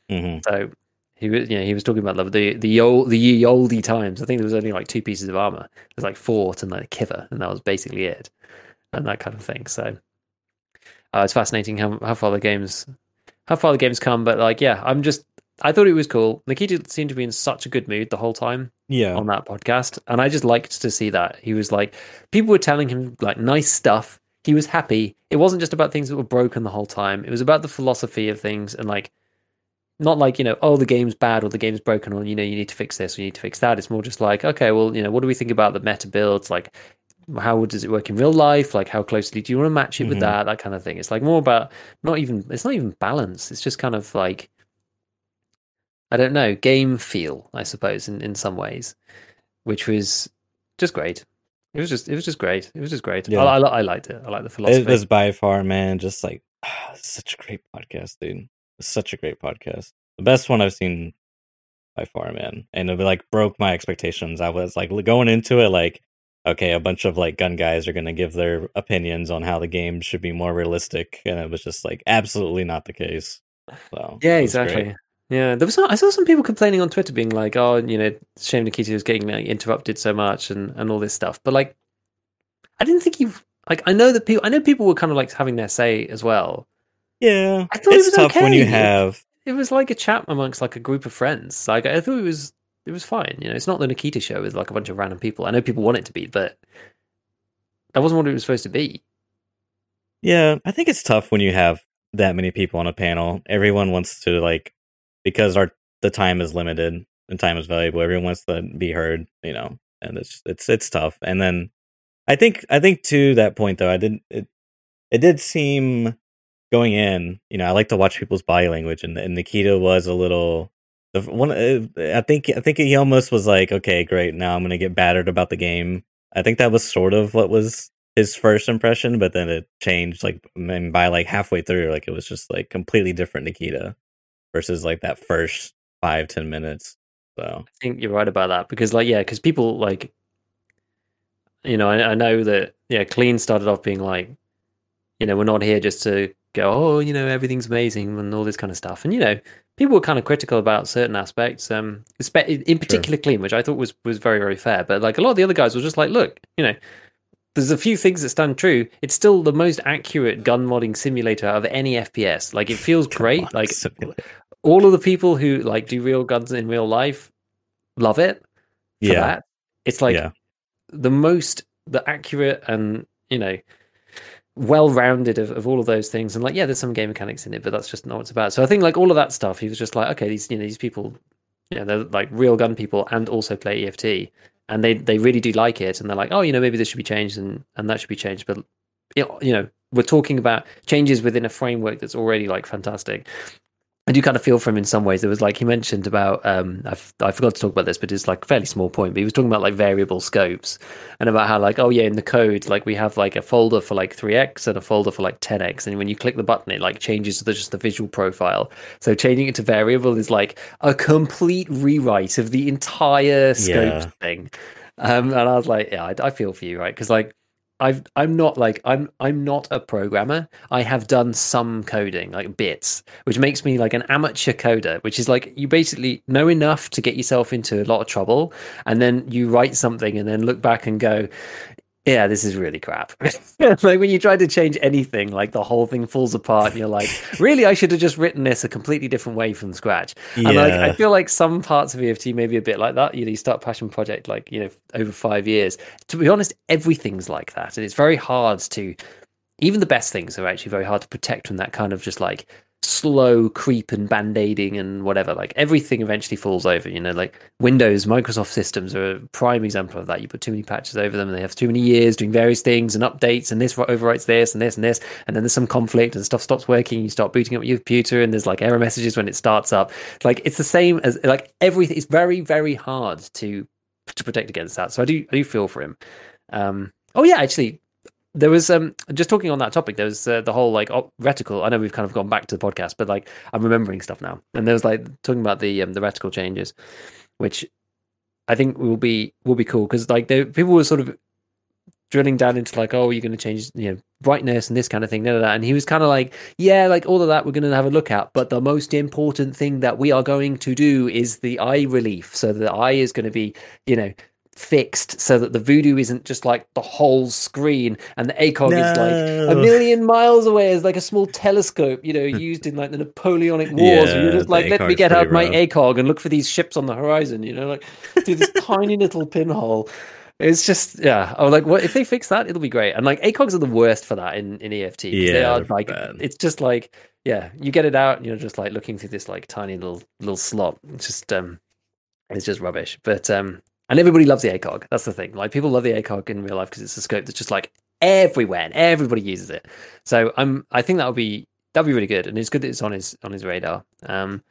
Speaker 2: hmm
Speaker 1: So he was, you know, he was talking about the the the old the ye olde times. I think there was only like two pieces of armor. There's like fort and like a kiver, and that was basically it, and that kind of thing. So uh, it's fascinating how how far the games how far the games come. But like, yeah, I'm just I thought it was cool. Nikita seemed to be in such a good mood the whole time
Speaker 2: yeah,
Speaker 1: on that podcast, and I just liked to see that he was like people were telling him like nice stuff. He was happy. It wasn't just about things that were broken the whole time. It was about the philosophy of things and like not like you know oh the game's bad or the game's broken or you know you need to fix this or you need to fix that. It's more just like okay well you know what do we think about the meta builds like how does it work in real life like how closely do you want to match it with
Speaker 2: Mhm.
Speaker 1: that that kind of thing. It's like more about not even it's not even balance. It's just kind of like I don't know game feel I suppose in in some ways which was just great. It was just, it was just great. It was just great.
Speaker 2: Yeah.
Speaker 1: I, I, I liked it. I like the philosophy.
Speaker 2: it was by far, man, just like such a great podcast, dude. Such a great podcast, the best one I've seen by far, man. And it like broke my expectations. I was like going into it like, okay, a bunch of like gun guys are gonna give their opinions on how the game should be more realistic, and it was just like absolutely not the case. So
Speaker 1: yeah,
Speaker 2: exactly. great.
Speaker 1: Yeah, there was. Some, I saw some people complaining on Twitter, being like, "Oh, you know, shame Nikita was getting like, interrupted so much and and all this stuff." But like, I didn't think he like. I know that people. I know people were kind of like having their say as well.
Speaker 2: Yeah,
Speaker 1: I thought it
Speaker 2: it's
Speaker 1: was
Speaker 2: tough when you
Speaker 1: okay.
Speaker 2: have
Speaker 1: It was like a chat amongst like a group of friends. Like I thought it was. It was fine. You know, it's not the Nikita show with like a bunch of random people. I know people want it to be, but that wasn't what it was supposed to be.
Speaker 2: Yeah, I think it's tough when you have that many people on a panel. Everyone wants to like because our the time is limited and time is valuable. Everyone wants to be heard, you know, and it's it's it's tough. And then I think I think to that point though, I didn't it it did seem going in, you know, I like to watch people's body language and, and Nikita was a little the one uh, I think I think he almost was like, okay, great, now I'm to get battered about the game. I think that was sort of what was his first impression, but then it changed like and by like halfway through, like it was just like completely different Nikita versus like that first five ten minutes. So
Speaker 1: I think you're right about that because, like, yeah, because people like, you know, I, I know that yeah, clean started off being like, you know, we're not here just to go, oh, you know, everything's amazing and all this kind of stuff, and you know, people were kind of critical about certain aspects, um, in particular clean, which I thought was was very very fair, but like a lot of the other guys were just like, look, you know. There's a few things that stand true. It's still the most accurate gun modding simulator out of any FPS. Like it feels great. Like
Speaker 2: Simulator.
Speaker 1: All of the people who like do real guns in real life love it for
Speaker 2: yeah,
Speaker 1: that. It's like
Speaker 2: yeah,
Speaker 1: the most the accurate and you know well rounded of, of all of those things. And like, yeah, there's some game mechanics in it, but that's just not what it's about. So I think like all of that stuff, he was just like, okay, these you know, these people, you know, they're like real gun people and also play EFT. and they they really do like it, and they're like, oh, you know, maybe this should be changed and and that should be changed, but you know, we're talking about changes within a framework that's already like fantastic. I do kind of feel for him in some ways. There was like he mentioned about um I I forgot to talk about this, but it's like a fairly small point. But he was talking about like variable scopes and about how like oh yeah in the code like we have like a folder for like 3x and a folder for like 10x, and when you click the button it like changes the, just the visual profile. So changing it to variable is like a complete rewrite of the entire scope
Speaker 2: Yeah.
Speaker 1: thing. Um, and I was like, yeah, I, I feel for you, right? Because like I've I'm not like I'm I'm not a programmer. I have done some coding, like bits, which makes me like an amateur coder, which is like you basically know enough to get yourself into a lot of trouble, and then you write something and then look back and go, yeah, this is really crap. like when you try to change anything, like the whole thing falls apart, and you're like, really, I should have just written this a completely different way from scratch. And like I feel like some parts of EFT may be a bit like that. You know, you start passion project like you know over five years. To be honest, everything's like that, and it's very hard to. Even the best things are actually very hard to protect from that kind of just like slow creep and band-aiding and whatever. Like everything eventually falls over. You know, like Windows, Microsoft systems are a prime example of that. You put too many patches over them, and they have too many years doing various things and updates, and this overwrites this and this and this, and then there's some conflict and stuff stops working. You start booting up your computer, and there's like error messages when it starts up. Like it's the same as like everything. It's very very hard to to protect against that. So I do I do feel for him. Um, oh yeah, actually, there was um just talking on that topic. There was uh, the whole like op- reticle. I know we've kind of gone back to the podcast, but like I'm remembering stuff now. And there was like talking about the um, the reticle changes, which I think will be will be cool because like they, people were sort of drilling down into like, oh, you're going to change you know brightness and this kind of thing, and he was kind of like, yeah, like all of that we're going to have a look at, but the most important thing that we are going to do is the eye relief. So the eye is going to be you know fixed so that the Vudu isn't just like the whole screen and the ACOG is like a million miles away as like a small telescope, you know, used in like the Napoleonic Wars. and
Speaker 2: Yeah,
Speaker 1: you're just like, let me get out
Speaker 2: pretty
Speaker 1: my
Speaker 2: rough.
Speaker 1: ACOG and look for these ships on the horizon, you know, like through this tiny little pinhole. It's just yeah. Oh, like what if they fix that? It'll be great. And like ACOGs are the worst for that in in EFT. 'cause they
Speaker 2: Yeah, they're
Speaker 1: like
Speaker 2: bad.
Speaker 1: it's just like yeah, you get it out and you're just like looking through this like tiny little little slot. It's just um, it's just rubbish. But um, and everybody loves the ACOG. That's the thing. Like people love the ACOG in real life because it's a scope that's just like everywhere and everybody uses it. So I'm I think that would be that'd be really good. And it's good that it's on his on his radar. Um,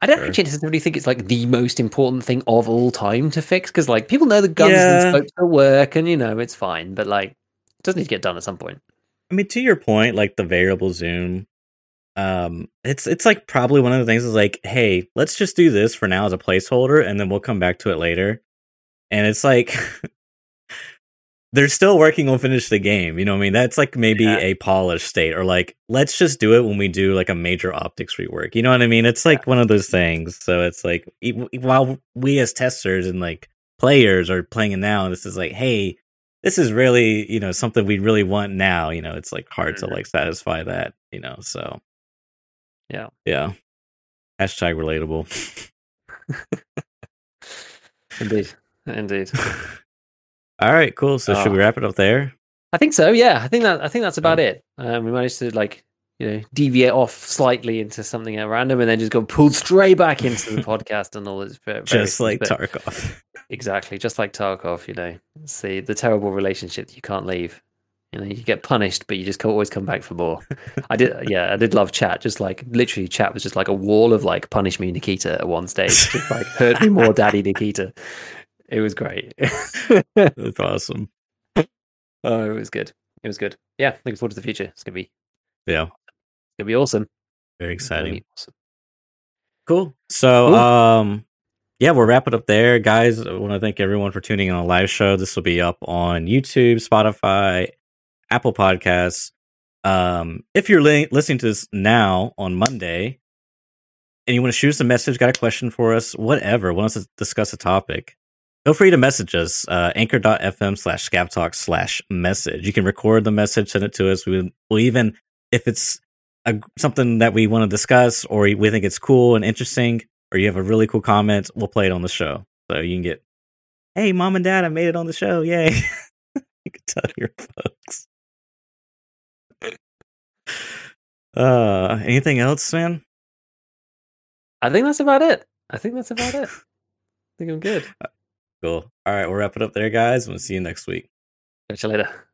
Speaker 1: I don't
Speaker 2: Sure.
Speaker 1: actually necessarily think it's like the most important thing of all time to fix because like people know the guns
Speaker 2: Yeah.
Speaker 1: and scopes will work and you know it's fine, but like it does need to get done at some point.
Speaker 2: I mean, to your point, like the variable zoom, um, it's it's like probably one of the things is like, hey, let's just do this for now as a placeholder, and then we'll come back to it later. And it's like they're still working on finish the game. You know what I mean? That's like maybe
Speaker 1: Yeah.
Speaker 2: a polished state, or like let's just do it when we do like a major optics rework. You know what I mean? It's like one of those things. So it's like while we as testers and like players are playing it now, this is like, hey, this is really you know something we really want now. You know, it's like hard to
Speaker 1: Mhm.
Speaker 2: like satisfy that. You know, so
Speaker 1: Yeah.
Speaker 2: yeah. Hashtag relatable.
Speaker 1: Indeed. Indeed.
Speaker 2: All right, cool. So should we
Speaker 1: Ah.
Speaker 2: wrap it up there?
Speaker 1: I think so. Yeah, I think that I think that's about it. Um, we managed to like you know deviate off slightly into something at random, and then just go pulled straight back into the podcast and all this.
Speaker 2: Just like
Speaker 1: things.
Speaker 2: Tarkov.
Speaker 1: exactly, just like Tarkov. You know, it's the the terrible relationship that you can't leave. You know, you get punished, but you just always come back for more. I did, yeah, I did love chat. Just like literally, chat was just like a wall of like punish me, Nikita, at one stage. Just like hurt me more, Daddy Nikita. It was great.
Speaker 2: That's awesome.
Speaker 1: Oh, it was good. It was good. Yeah, looking forward to the future. It's gonna be
Speaker 2: Yeah,
Speaker 1: it's gonna be awesome.
Speaker 2: very exciting.
Speaker 1: awesome.
Speaker 2: Cool. So,
Speaker 1: Cool.
Speaker 2: um, yeah, we'll wrap it up there, guys. I want to thank everyone for tuning in on the live show. This will be up on YouTube, Spotify, Apple Podcasts. Um, if you're li- listening to this now on Monday and you want to shoot us a message, got a question for us, whatever, want us to discuss a topic, feel free to message us, uh, anchor.fm slash scav talk slash message. You can record the message, send it to us. We will even, if it's a, something that we want to discuss or we think it's cool and interesting, or you have a really cool comment, we'll play it on the show. So you can get, hey, mom and dad, I made it on the show. Yay. you can tell your folks. Uh, anything else, man?
Speaker 1: I think that's about it. I think that's about it. I think I'm good.
Speaker 2: Cool. All right, we'll wrap it up there, guys. We'll see you next week.
Speaker 1: Catch you later.